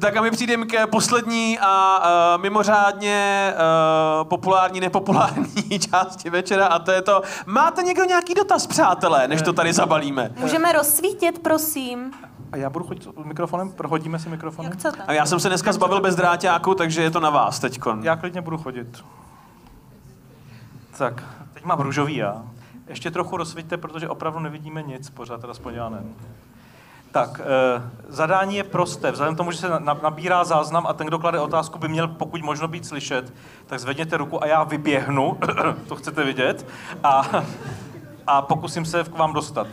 Tak a my přijdeme k poslední a uh, mimořádně uh, populární, nepopulární části večera a to je to, máte někdo nějaký dotaz, přátelé, než to tady zabalíme? Můžeme rozsvítit, prosím. A já budu chodit s mikrofonem, prohodíme si mikrofonem? Jak chcete? A já jsem se dneska zbavil bez dráťáku, takže je to na vás teďkon. Já klidně budu chodit. Tak, teď mám růžový já. Ještě trochu rozsvíťte, protože opravdu nevidíme nic, pořád teda aspoň já ne. Tak, e, zadání je prosté. Vzhledem k tomu, že se na, nabírá záznam a ten, kdo klade otázku, by měl pokud možno být slyšet, tak zvedněte ruku a já vyběhnu, to chcete vidět, a, a pokusím se k vám dostat.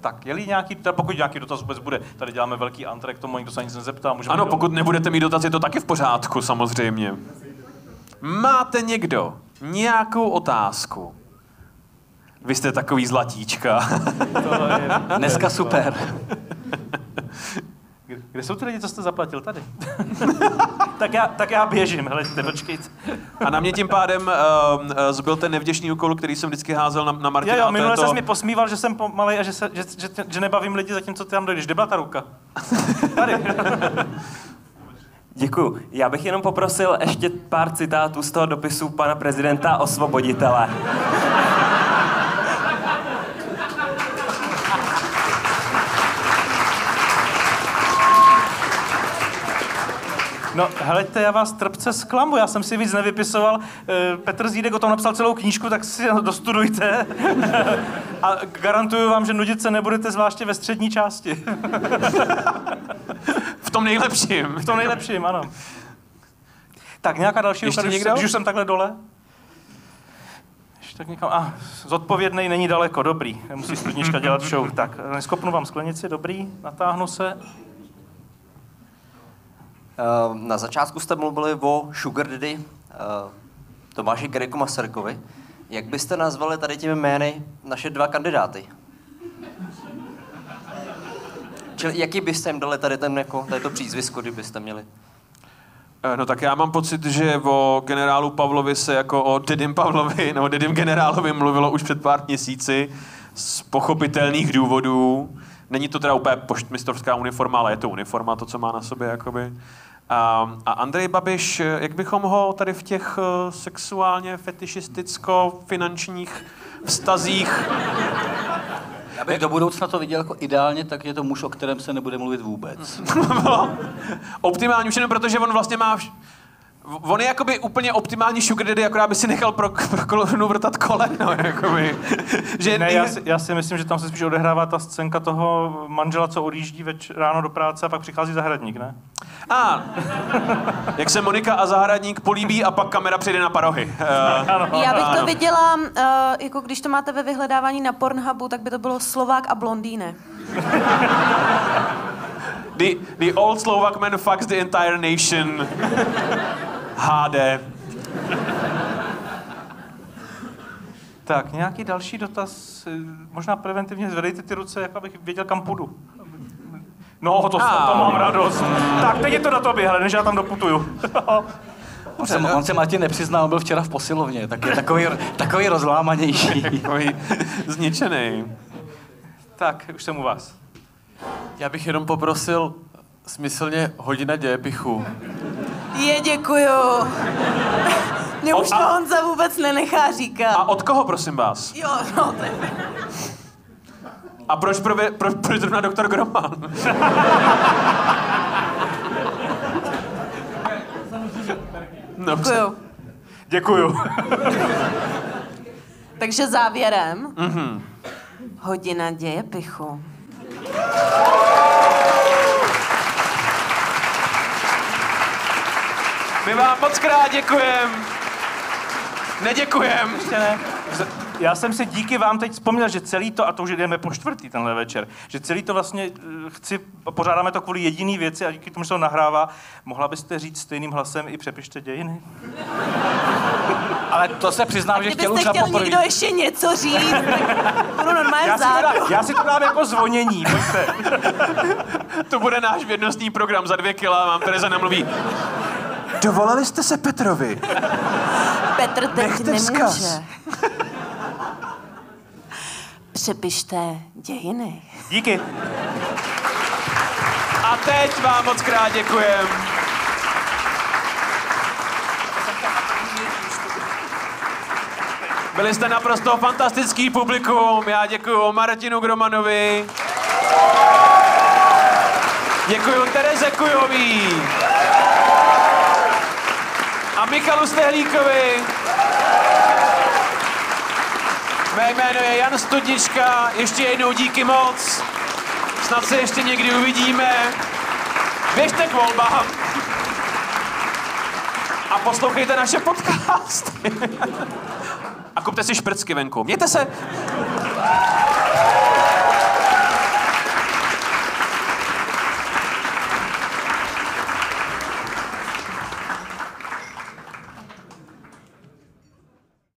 Tak, je-li nějaký, teda pokud nějaký dotaz vůbec bude, tady děláme velký antrek, tomu nikdo se nic nezeptá. Můžeme Ano, jít pokud nebudete mít dotaz, je to taky v pořádku, samozřejmě. Máte někdo nějakou otázku? Vy jste takový zlatíčka. to je- dneska super. Kde jsou ty lidi, co jste zaplatil? Tady. tak, já, tak já běžím, hleďte, počkejte. A na mě tím pádem uh, zbyl ten nevděčný úkol, který jsem vždycky házel na, na Martina. Jo, jo, minule to... to... mi posmíval, že jsem pomalej a že, se, že, že, že, nebavím lidi zatímco ty tam dojdeš. Kde byla ta ruka? Tady. Děkuju. Já bych jenom poprosil ještě pár citátů z toho dopisu pana prezidenta osvoboditele. No, heleďte, já vás trpce zklamu, já jsem si víc nevypisoval. Eh, Petr Zídek o tom napsal celou knížku, tak si dostudujte. A garantuju vám, že nudit se nebudete, zvláště ve střední části. V tom nejlepším. V tom nejlepším, ano. Tak, nějaká další Ještě když, někdo? když už jsem takhle dole? Ještě tak někam, a zodpovědnej není daleko, dobrý. Nemusí studnička dělat show. Tak, neskopnu vám sklenici, dobrý, natáhnu se. Eh, Na začátku jste mluvili o Sugar Daddy eh, Tomáši Geriku Masarykovi. Jak byste nazvali tady těmi jmény naše dva kandidáty? Čili jaký byste jim dali tady, ten, jako, tady to přízvisko, kdybyste měli? Eh, No tak já mám pocit, že o generálu Pavlovi se jako o Dedim Pavlovi nebo Dedim generálovi mluvilo už před pár měsíci z pochopitelných důvodů. Není to teda úplně poštmistrovská uniforma, ale je to uniforma, to, co má na sobě, jakoby. A, a Andrej Babiš, jak bychom ho tady v těch eh, sexuálně fetišisticko-finančních vztazích Já bych do budoucna to viděl jako ideálně, tak je to muž, o kterém se nebude mluvit vůbec. optimální už jenom protože on vlastně má... vš- On je jakoby úplně optimální sugar daddy, akorát by si nechal pro, pro kolonu vrtat koleno, jakoby. že Ne, já si, já si myslím, že tam se spíš odehrává ta scénka toho manžela, co odjíždí več, ráno do práce a pak přichází zahradník, ne? A, jak se Monika a Zahradník políbí a pak kamera přijde na parohy. Uh, Já bych to viděla, uh, jako když to máte ve vyhledávání na Pornhubu, tak by to bylo Slovák a blondýne. the, the old Slovak man fucks the entire nation. HD. Tak, nějaký další dotaz, možná preventivně zvedejte ty ruce, jako abych věděl, kam půjdu. No, to, Ah. to mám radost. Tak, teď je to na tobě, hele, než já tam doputuju. On se, on se Martin nepřiznal, byl včera v posilovně, tak je takový, takový rozlámanější. Takový zničený. tak, už jsem u vás. Já bych jenom poprosil smyslně hodina dějepichu. Je, děkuju. Mě už to Honza vůbec nenechá říkat. A od koho, prosím vás? Jo, no, to je... A proč, pro, pro, proč zrovna doktor Groman? No, Děkuju. Děkuju. Takže závěrem. Mm-hmm. Hodina děje pichu. my vám moc krát děkujem. Neděkujem. Já jsem si díky vám teď vzpomněl, že celý to, a to už jdeme po čtvrtý tenhle večer, že celý to vlastně eh, chci, pořádáme to kvůli jediný věci a díky tomu, že se to nahrává, mohla byste říct stejným hlasem i přepište dějiny? Ale to se přiznám, že chtěl už na chtěl někdo ještě něco říct, tak budu normálně Já si, to vzadu. dám, já si to dám jako zvonění, pojďte. To bude náš vědnostní program za dvě kila, vám Tereza namluví. Dovolali jste se Petrovi. Petr teď Nechte nemůže. vzkaz. Přepište dějiny. Díky. A teď vám moc krát děkujem. Byli jste naprosto fantastický publikum. Já děkuji Martinu Gromanovi. Děkuji Tereze Kujový. A Michalu Stehlíkovi. Mé jméno je Jan Studnička. Ještě jednou díky moc. Snad se ještě někdy uvidíme. Běžte k volbám. A poslouchejte naše podcasty. A kupte si šprcky venku. Mějte se.